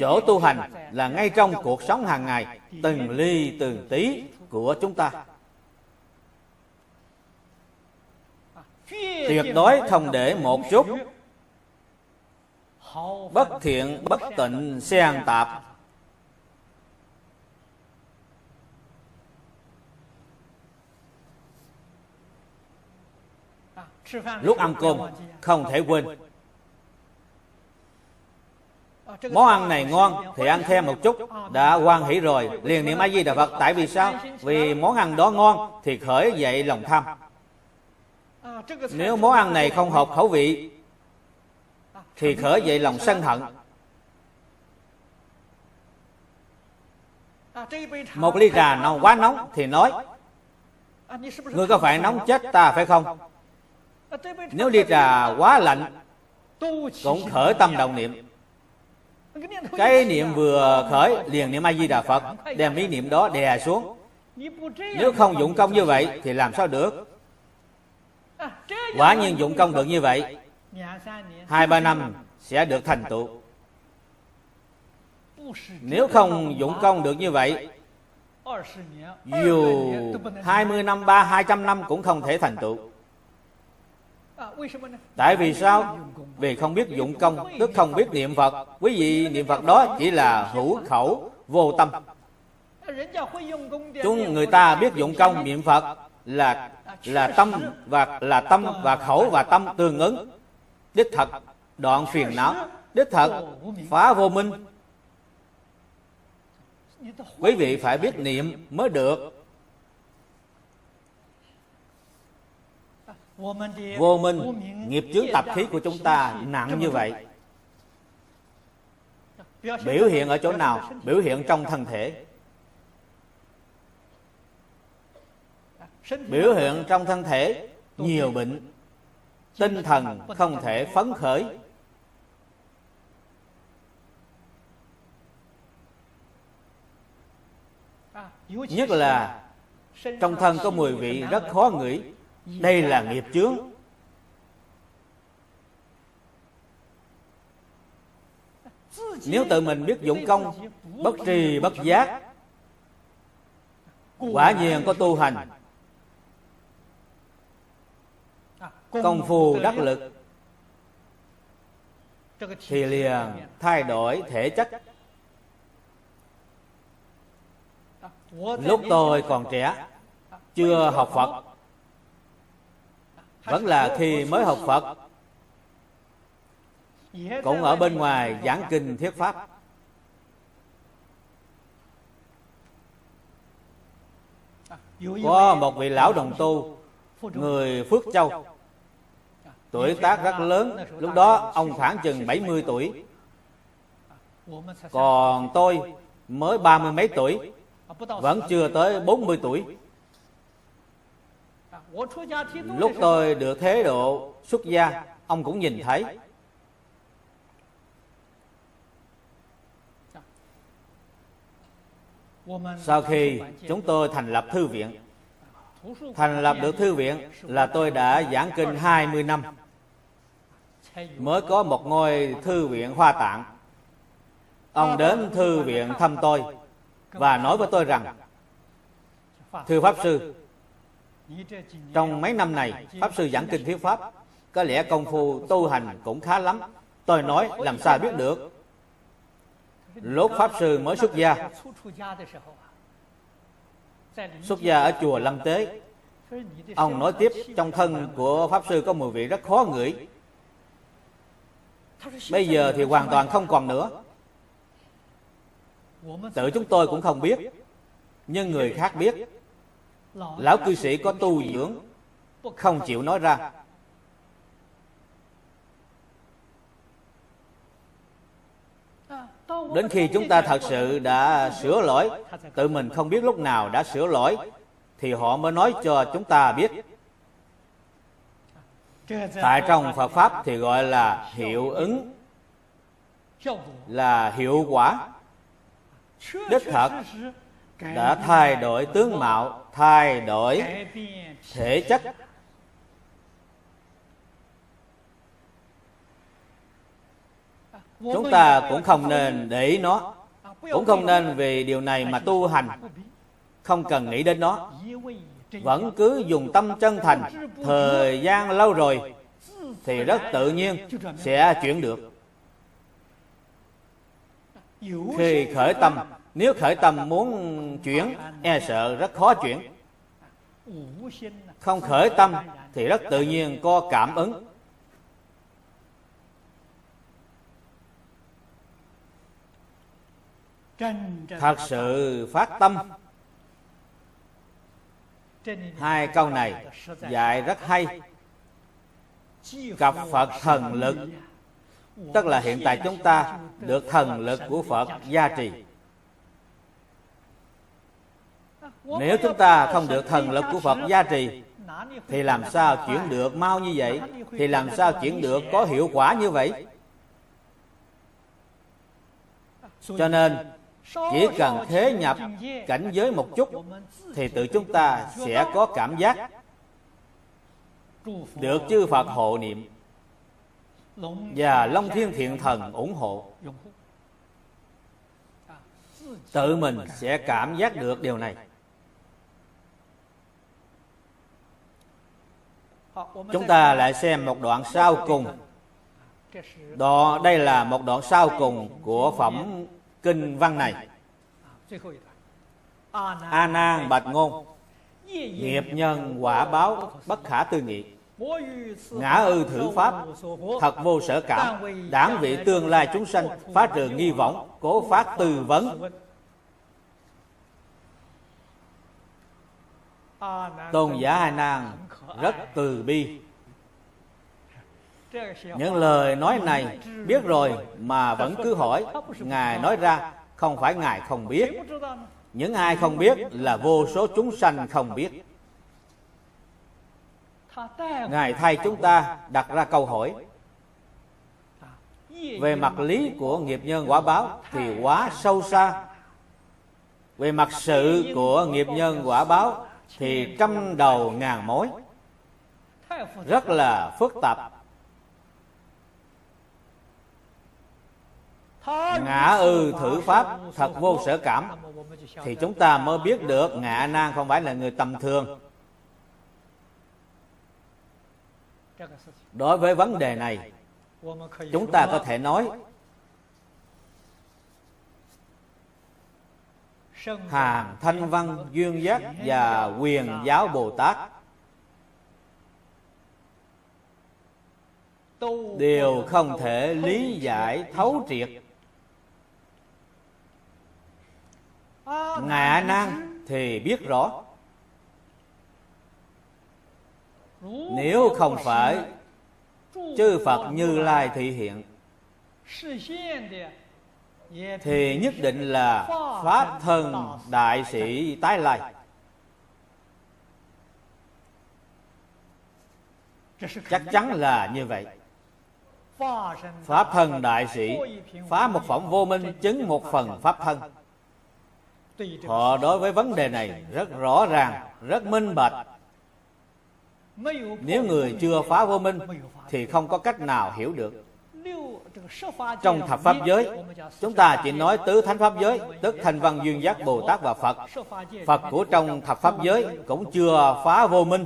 chỗ tu hành là ngay trong cuộc sống hàng ngày, Từng ly, từng tí của chúng ta. Tuyệt đối không để một chút bất thiện, bất tịnh, xen tạp. Lúc ăn cơm không thể quên. Món ăn này ngon thì ăn thêm một chút. đã quan hỷ rồi. Liền niệm a di đà phật. Tại vì sao? vì món ăn đó ngon thì khởi dậy lòng tham. Nếu món ăn này không hợp khẩu vị Thì khởi dậy lòng sân hận. Một ly trà nóng quá nóng Thì nói Ngươi có phải nóng chết ta phải không nếu ly trà quá lạnh Cũng khởi tâm đồng niệm. Cái niệm vừa khởi liền niệm a di đà phật đem ý niệm đó đè xuống. Nếu không dụng công như vậy thì làm sao được? Quả nhiên dụng công được như vậy hai ba năm sẽ được thành tựu. Nếu không dụng công được như vậy dù 20 năm, ba hai trăm năm cũng không thể thành tựu. Tại vì sao? Vì không biết dụng công, Tức không biết niệm Phật. Quý vị niệm Phật đó chỉ là hữu khẩu, vô tâm. Chúng người ta biết dụng công, niệm Phật Là là tâm và, là tâm và khẩu và tâm tương ứng. Đích thật, đoạn phiền não. Đích thật, phá vô minh. Quý vị phải biết niệm mới được. Vô minh nghiệp chướng tập khí của chúng ta nặng như vậy. Biểu hiện ở chỗ nào? Biểu hiện trong thân thể. Biểu hiện trong thân thể, nhiều bệnh. Tinh thần không thể phấn khởi. Nhất là trong thân có mùi vị rất khó ngửi đây là nghiệp chướng. Nếu tự mình biết dụng công, bất trì, bất giác, quả nhiên có tu hành. Công phu đắc lực, thì liền thay đổi thể chất. Lúc tôi còn trẻ, chưa học phật vẫn là khi mới học phật. Cũng ở bên ngoài giảng kinh thuyết pháp. Có một vị lão đồng tu, người phước châu. Tuổi tác rất lớn, Lúc đó ông khoảng chừng 70 tuổi. Còn tôi mới ba mươi mấy tuổi, Vẫn chưa tới 40 tuổi. Lúc tôi được thế độ xuất gia, Ông cũng nhìn thấy. Sau khi chúng tôi thành lập thư viện, Thành lập được thư viện là tôi đã giảng kinh 20 năm. Mới có một ngôi thư viện hoa tạng. Ông đến thư viện thăm tôi Và nói với tôi rằng, Thưa Pháp Sư trong mấy năm này, Pháp Sư giảng kinh thuyết Pháp, Có lẽ công phu tu hành cũng khá lắm. Tôi nói, làm sao biết được? Lúc Pháp Sư mới xuất gia Xuất gia ở chùa lâm Tế, Ông nói tiếp, Trong thân của Pháp Sư có mùi vị rất khó ngửi. Bây giờ thì hoàn toàn không còn nữa. Tự chúng tôi cũng không biết, Nhưng người khác biết. Lão cư sĩ có tu dưỡng. Không chịu nói ra. Đến khi chúng ta thật sự đã sửa lỗi, Tự mình không biết lúc nào đã sửa lỗi, Thì họ mới nói cho chúng ta biết. Tại trong Phật Pháp thì gọi là hiệu ứng, Là hiệu quả. Đích thật, đã thay đổi tướng mạo. Thay đổi thể chất. chúng ta cũng không nên để ý nó. cũng không nên vì điều này mà tu hành. không cần nghĩ đến nó. Vẫn cứ dùng tâm chân thành. thời gian lâu rồi thì rất tự nhiên sẽ chuyển được. Khi khởi tâm nếu khởi tâm muốn chuyển e sợ rất khó chuyển. Không khởi tâm thì rất tự nhiên có cảm ứng. Thật sự phát tâm. Hai câu này dạy rất hay. Gặp phật thần lực, tức là hiện tại chúng ta được thần lực của phật gia trì. Nếu chúng ta không được thần lực của phật gia trì, thì làm sao chuyển được mau như vậy? Thì làm sao chuyển được có hiệu quả như vậy? Cho nên, chỉ cần thế nhập cảnh giới một chút, thì tự chúng ta sẽ có cảm giác được chư phật hộ niệm và long thiên thiện thần ủng hộ. Tự mình sẽ cảm giác được điều này. Chúng ta lại xem một đoạn sau cùng. Đó đây là một đoạn sau cùng của phẩm kinh văn này. A nan bạch ngôn nghiệp nhân quả báo bất khả tư nghị ngã ư thử pháp thật vô sở cảm đáng vị tương lai chúng sanh phá trừ nghi võng cố phát tư vấn tôn giả a nan rất từ bi. Những lời nói này biết rồi mà vẫn cứ hỏi. Ngài nói ra, không phải ngài không biết. Những ai không biết là vô số chúng sanh không biết. Ngài thay chúng ta đặt ra câu hỏi. Về mặt lý của nghiệp nhân quả báo thì quá sâu xa. Về mặt sự của nghiệp nhân quả báo thì trăm đầu ngàn mối. Rất là phức tạp. Ngã ư thử pháp thật vô sở cảm. Thì chúng ta mới biết được ngạ nan không phải là người tầm thường. Đối với vấn đề này, chúng ta có thể nói hàng thanh văn duyên giác và quyền giáo bồ tát. Đều không thể lý giải thấu triệt. A nan thì biết rõ. Nếu không phải chư phật như lai thị hiện thì nhất định là pháp thân đại sĩ tái lai. Chắc chắn là như vậy. Pháp thân đại sĩ phá một phẩm vô minh chứng một phần pháp thân. Họ đối với vấn đề này rất rõ ràng, rất minh bạch. Nếu người chưa phá vô minh thì không có cách nào hiểu được trong thập pháp giới, chúng ta chỉ nói tứ thánh pháp giới, tức thanh văn duyên giác bồ tát và phật. Phật của trong thập pháp giới cũng chưa phá vô minh,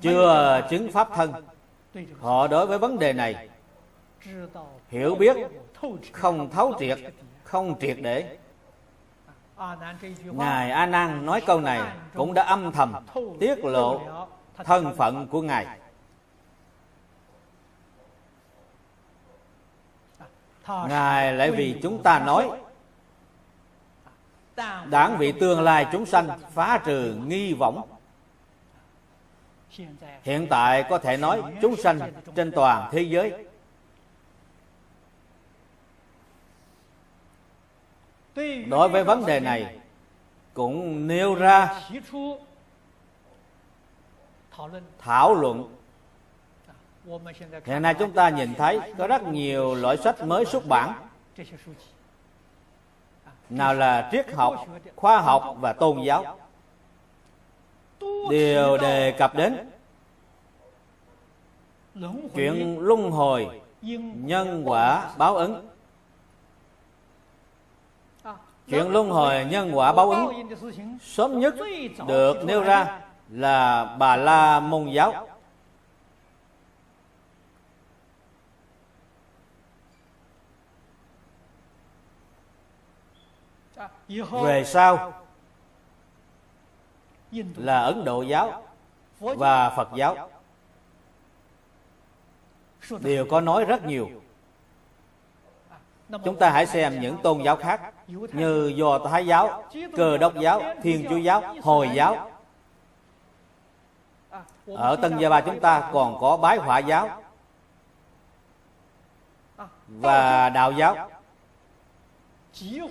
chưa chứng pháp thân. Họ đối với vấn đề này, hiểu biết, không thấu triệt, không triệt để. Ngài a nan nói câu này cũng đã âm thầm tiết lộ thân phận của ngài. Ngài lại vì chúng ta nói đáng vị tương lai chúng sanh phá trừ nghi võng. Hiện tại có thể nói chúng sanh trên toàn thế giới. Đối với vấn đề này, cũng nêu ra thảo luận hiện nay chúng ta nhìn thấy có rất nhiều loại sách mới xuất bản. Nào là triết học, khoa học và tôn giáo. Đều đề cập đến chuyện luân hồi, nhân quả, báo ứng. Chuyện luân hồi, nhân quả, báo ứng sớm nhất được nêu ra là bà la môn giáo. Về sau là ấn độ giáo và phật giáo. Đều có nói rất nhiều. chúng ta hãy xem những tôn giáo khác như do thái giáo cơ đốc giáo thiên chúa giáo hồi giáo. Ở tân gia ba chúng ta còn có bái hỏa giáo và đạo giáo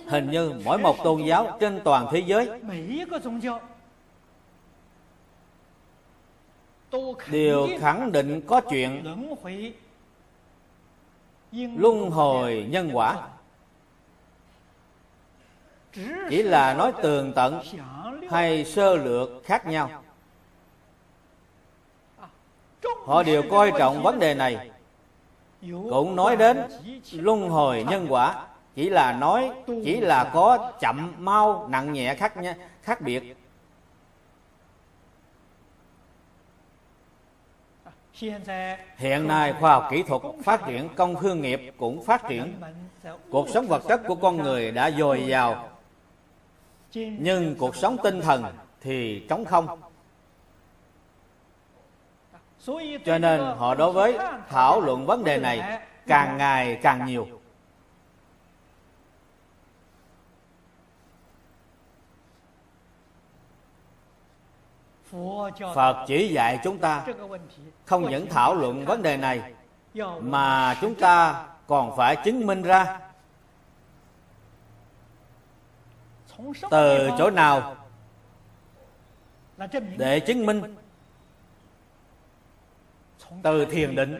hình như mỗi một tôn giáo trên toàn thế giới, đều khẳng định có chuyện luân hồi nhân quả. Chỉ là nói tường tận hay sơ lược khác nhau. Họ đều coi trọng vấn đề này. Cũng nói đến luân hồi nhân quả chỉ là nói, chỉ là có chậm mau, nặng nhẹ khác nhé, khác biệt. Hiện nay khoa học kỹ thuật phát triển công thương nghiệp cũng phát triển. Cuộc sống vật chất của con người đã dồi dào, nhưng cuộc sống tinh thần thì trống không. Cho nên họ đối với thảo luận vấn đề này càng ngày càng nhiều. Phật chỉ dạy chúng ta không những thảo luận vấn đề này mà chúng ta còn phải chứng minh ra từ chỗ nào để chứng minh? Từ thiền định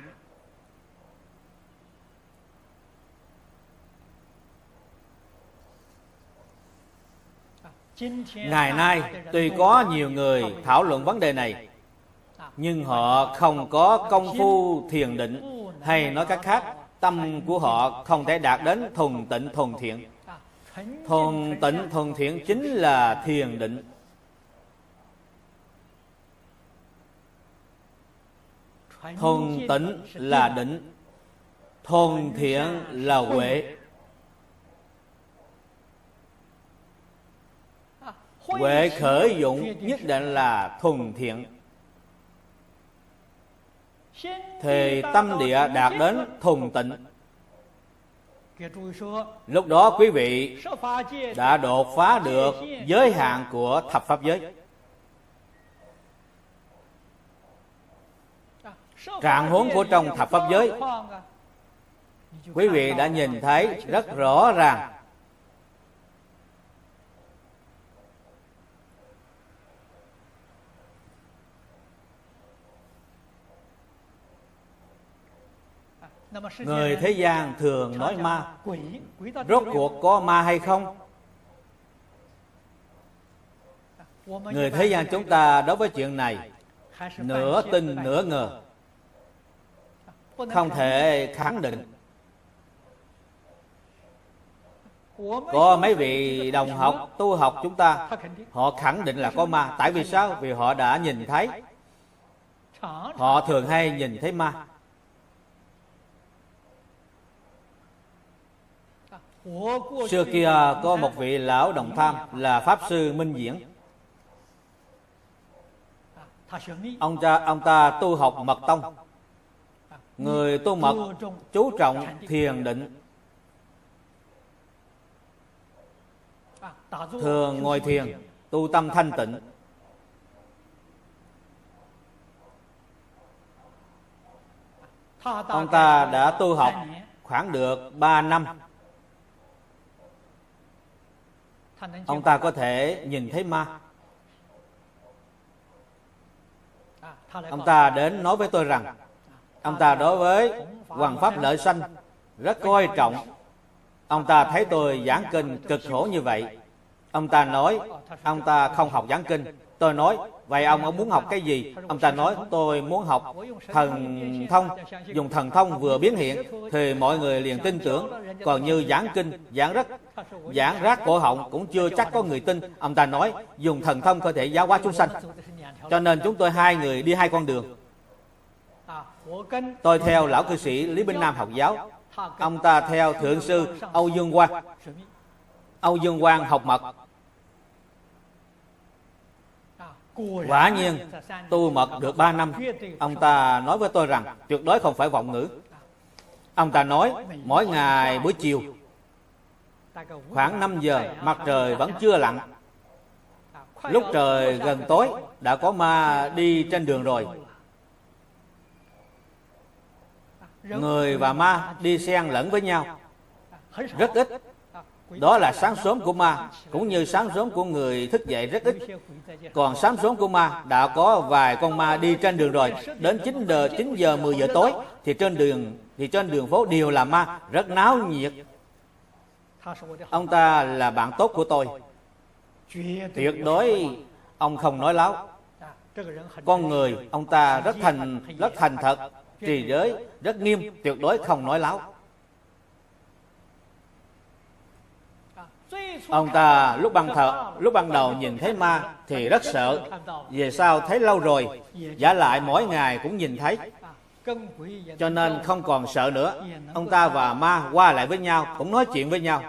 ngày nay, tuy có nhiều người thảo luận vấn đề này, nhưng họ không có công phu thiền định, hay nói cách khác, tâm của họ không thể đạt đến thuần tịnh thuần thiện. Thuần tịnh thuần thiện chính là thiền định. Thuần tịnh là định, thuần thiện là huệ. Huệ khởi dụng nhất định là thuần thiện. Thì tâm địa đạt đến thuần tịnh. Lúc đó quý vị đã đột phá được giới hạn của thập pháp giới. Trạng huống của trong thập pháp giới, quý vị đã nhìn thấy rất rõ ràng Người thế gian thường nói ma. Rốt cuộc có ma hay không? Người thế gian chúng ta đối với chuyện này Nửa tin nửa ngờ. Không thể khẳng định. Có mấy vị đồng học, tu học chúng ta Họ khẳng định là có ma. Tại vì sao? Vì họ đã nhìn thấy. Họ thường hay nhìn thấy ma Xưa kia có một vị lão đồng tham là Pháp Sư Minh Diễn. Ông ta, ông ta tu học mật tông. Người tu mật chú trọng thiền định. Thường ngồi thiền Tu tâm thanh tịnh. Ông ta đã tu học khoảng được 3 năm. Ông ta có thể nhìn thấy ma. Ông ta đến nói với tôi rằng ông ta đối với hoàng pháp lợi sanh rất coi trọng. ông ta thấy tôi giảng kinh cực khổ như vậy. ông ta nói ông ta không học giảng kinh tôi nói, vậy ông ông muốn học cái gì? Ông ta nói, tôi muốn học thần thông. Dùng thần thông vừa biến hiện thì mọi người liền tin tưởng. Còn như giảng kinh, giảng rất, giảng rác cổ họng cũng chưa chắc có người tin. Ông ta nói, dùng thần thông có thể giáo hóa chúng sanh. Cho nên chúng tôi hai người đi hai con đường. Tôi theo lão cư sĩ lý binh nam học giáo. Ông ta theo thượng sư âu dương quang. Âu dương quang học mật. Quả nhiên tu mật được 3 năm. Ông ta nói với tôi rằng Tuyệt đối không phải vọng ngữ. Ông ta nói mỗi ngày buổi chiều Khoảng 5 giờ mặt trời vẫn chưa lặn. Lúc trời gần tối Đã có ma đi trên đường rồi. Người và ma đi xen lẫn với nhau. Rất ít đó là sáng sớm của ma, cũng như sáng sớm của người thức dậy rất ít. Còn sáng sớm của ma đã có vài con ma đi trên đường rồi. Đến 9 giờ 9 giờ 10 giờ tối, thì trên đường, thì trên đường phố đều là ma, rất náo nhiệt. Ông ta là bạn tốt của tôi. Tuyệt đối, ông không nói láo. Con người ông ta rất thành rất thành thật, trì giới, rất nghiêm, tuyệt đối không nói láo. Ông ta lúc ban thờ, lúc ban đầu nhìn thấy ma thì rất sợ. Về sau thấy lâu rồi? Giả lại mỗi ngày cũng nhìn thấy. Cho nên không còn sợ nữa. Ông ta và ma qua lại với nhau, cũng nói chuyện với nhau.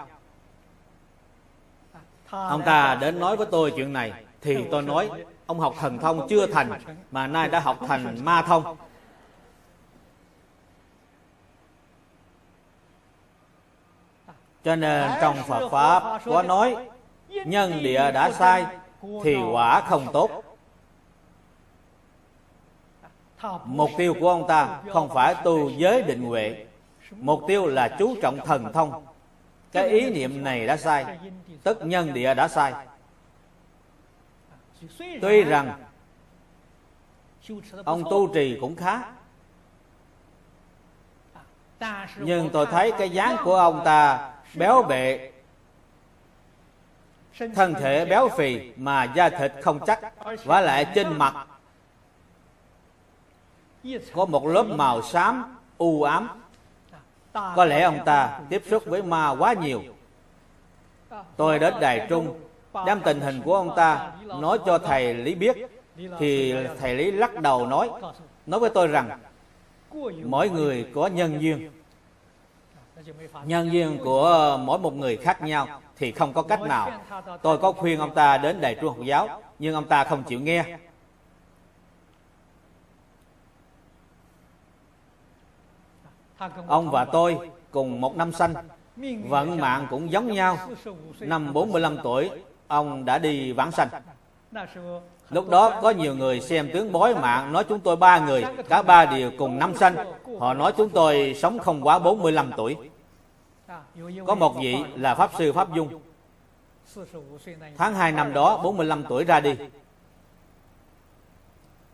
Ông ta đến nói với tôi chuyện này, thì tôi nói, ông học thần thông chưa thành, mà nay đã học thành ma thông. Cho nên trong phật pháp có nói nhân địa đã sai thì quả không tốt. Mục tiêu của ông ta không phải tu giới định huệ mục tiêu là chú trọng thần thông. Cái ý niệm này đã sai tức nhân địa đã sai. Tuy rằng ông tu trì cũng khá nhưng tôi thấy cái dáng của ông ta béo bệ. Thân thể béo phì mà da thịt không chắc và lại trên mặt. Có một lớp màu xám, u ám. Có lẽ ông ta tiếp xúc với ma quá nhiều. Tôi đến đài trung, đem tình hình của ông ta nói cho thầy lý biết, thì thầy lý lắc đầu nói nói với tôi rằng, mỗi người có nhân duyên nhân duyên của ờ, mỗi một người khác nhau thì không có cách nào tôi có khuyên ông ta đến đại trung học giáo nhưng ông ta không chịu nghe ông và tôi cùng một năm sanh vận mạng cũng giống nhau năm 45 tuổi ông đã đi vãng sanh Lúc đó có nhiều người xem tướng bói mạng nói chúng tôi ba người, cả ba đều cùng năm sanh. Họ nói chúng tôi sống không quá 45 tuổi. Có một vị là Pháp Sư Pháp Dung. Tháng 2 năm đó 45 tuổi ra đi.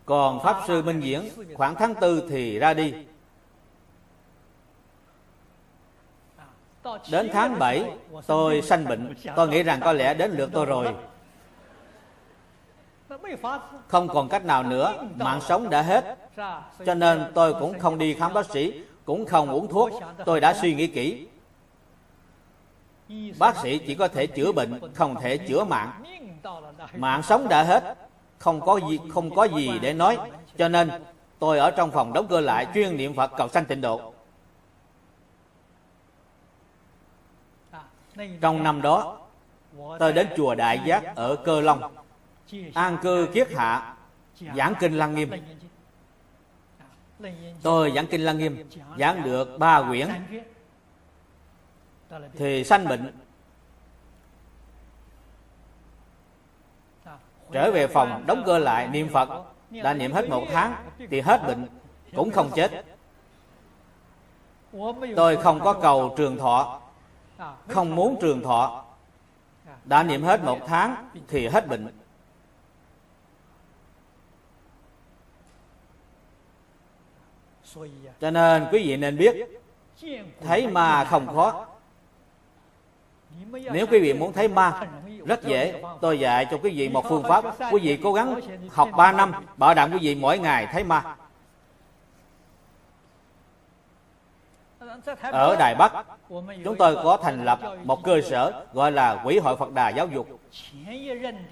Còn Pháp Sư Minh Diễn khoảng tháng 4 thì ra đi. Đến tháng 7 tôi sanh bệnh Tôi nghĩ rằng có lẽ đến lượt tôi rồi Không còn cách nào nữa Mạng sống đã hết Cho nên tôi cũng không đi khám bác sĩ Cũng không uống thuốc Tôi đã suy nghĩ kỹ Bác sĩ chỉ có thể chữa bệnh Không thể chữa mạng. Mạng sống đã hết. Không có gì, không có gì để nói. Cho nên tôi ở trong phòng đóng cửa lại Chuyên niệm Phật cầu sanh tịnh độ. Trong năm đó Tôi đến chùa Đại Giác ở Cơ Long An cư kiết hạ Giảng kinh Lăng Nghiêm. Tôi giảng kinh Lăng Nghiêm Giảng được ba quyển. Thì sanh bệnh. Trở về phòng đóng cửa lại niệm Phật. Đã niệm hết một tháng Thì hết bệnh Cũng không chết. Tôi không có cầu trường thọ. Không muốn trường thọ. Đã niệm hết một tháng thì hết bệnh. Cho nên quý vị nên biết thấy ma không khó nếu quý vị muốn thấy ma rất dễ tôi dạy cho quý vị một phương pháp quý vị cố gắng học 3 năm bảo đảm quý vị mỗi ngày thấy ma Ở Đài Bắc, chúng tôi có thành lập một cơ sở gọi là Quỹ hội Phật Đà Giáo dục.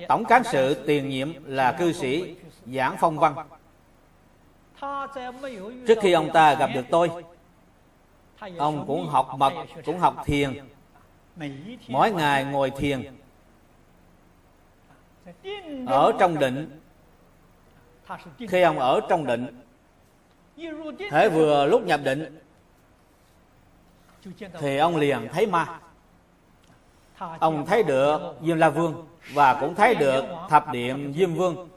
Tổng cán sự tiền nhiệm là cư sĩ Giảng Phong Văn. Trước khi ông ta gặp được tôi, ông cũng học mật, cũng học thiền. Mỗi ngày ngồi thiền. Ở trong định, khi ông ở trong định, thể vừa lúc nhập định thì ông liền thấy ma. Ông thấy được diêm la vương và cũng thấy được thập điện diêm vương.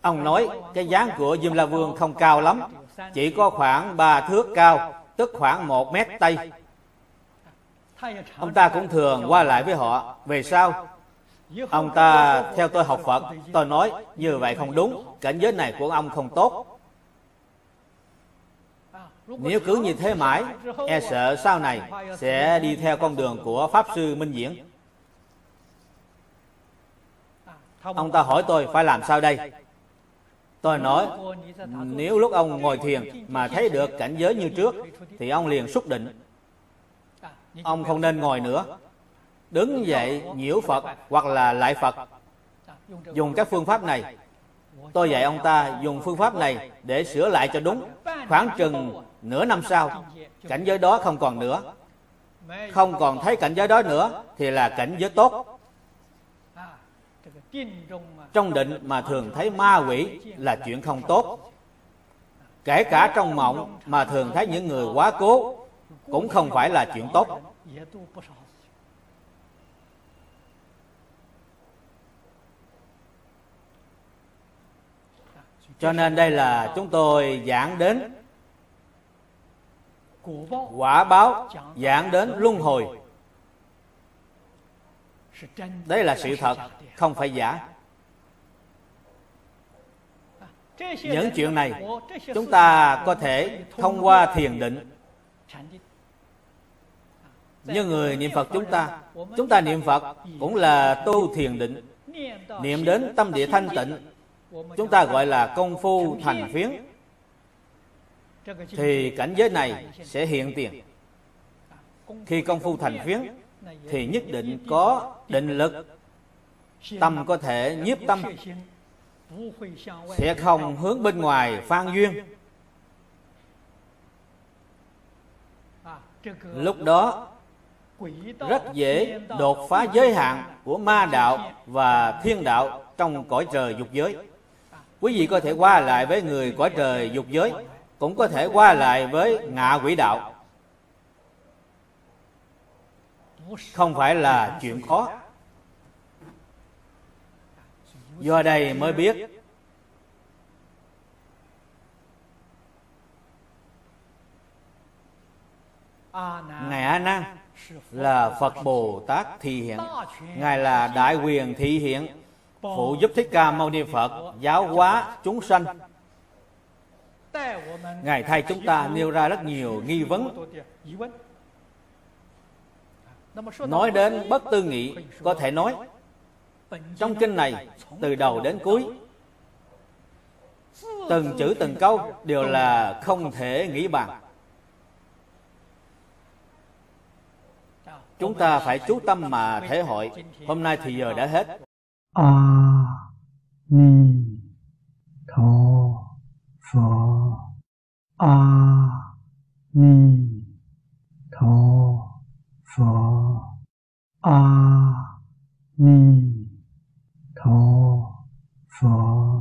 Ông nói cái dáng của diêm la vương không cao lắm chỉ có khoảng ba thước cao tức khoảng một mét tây ông ta cũng thường qua lại với họ. Về sau, ông ta, theo tôi học phật, tôi nói như vậy không đúng. Cảnh giới này của ông không tốt. Nếu cứ như thế mãi E sợ sau này Sẽ đi theo con đường của Pháp Sư Minh Diễn. Ông ta hỏi tôi phải làm sao đây? Tôi nói, Nếu lúc ông ngồi thiền Mà thấy được cảnh giới như trước, Thì ông liền xúc định. Ông không nên ngồi nữa. Đứng dậy nhiễu Phật Hoặc là lại Phật. Dùng các phương pháp này. Tôi dạy ông ta dùng phương pháp này Để sửa lại cho đúng. Khoảng chừng nửa năm sau, cảnh giới đó không còn nữa. Không còn thấy cảnh giới đó nữa thì là cảnh giới tốt. Trong định mà thường thấy ma quỷ là chuyện không tốt. Kể cả trong mộng mà thường thấy những người quá cố cũng không phải là chuyện tốt. Cho nên đây là chúng tôi giảng đến quả báo, giảng đến luân hồi. Đây là sự thật, không phải giả. Những chuyện này chúng ta có thể thông qua thiền định như người niệm phật chúng ta chúng ta niệm phật cũng là tu thiền định, niệm đến tâm địa thanh tịnh. Chúng ta gọi là công phu thành phiến. Thì cảnh giới này sẽ hiện tiền. Khi công phu thành phiến, thì nhất định có định lực. Tâm có thể nhiếp tâm. Sẽ không hướng bên ngoài phan duyên. Lúc đó rất dễ đột phá giới hạn của ma đạo và thiên đạo trong cõi trời dục giới. Quý vị có thể qua lại với người cõi trời dục giới, cũng có thể qua lại với ngạ quỷ đạo. Không phải là chuyện khó. Do đây mới biết, ngài a nan là phật bồ tát thị hiện ngài là đại quyền thị hiện phụ giúp thích ca mâu ni phật giáo hóa chúng sanh. Ngài thay chúng ta nêu ra rất nhiều nghi vấn. Nói đến bất tư nghị, có thể nói, trong kinh này, từ đầu đến cuối, từng chữ từng câu đều là không thể nghĩ bàn. chúng ta phải chú tâm mà thể hội. Hôm nay thì giờ đã hết. A ni tho pho. A ni tho pho. A ni tho Phật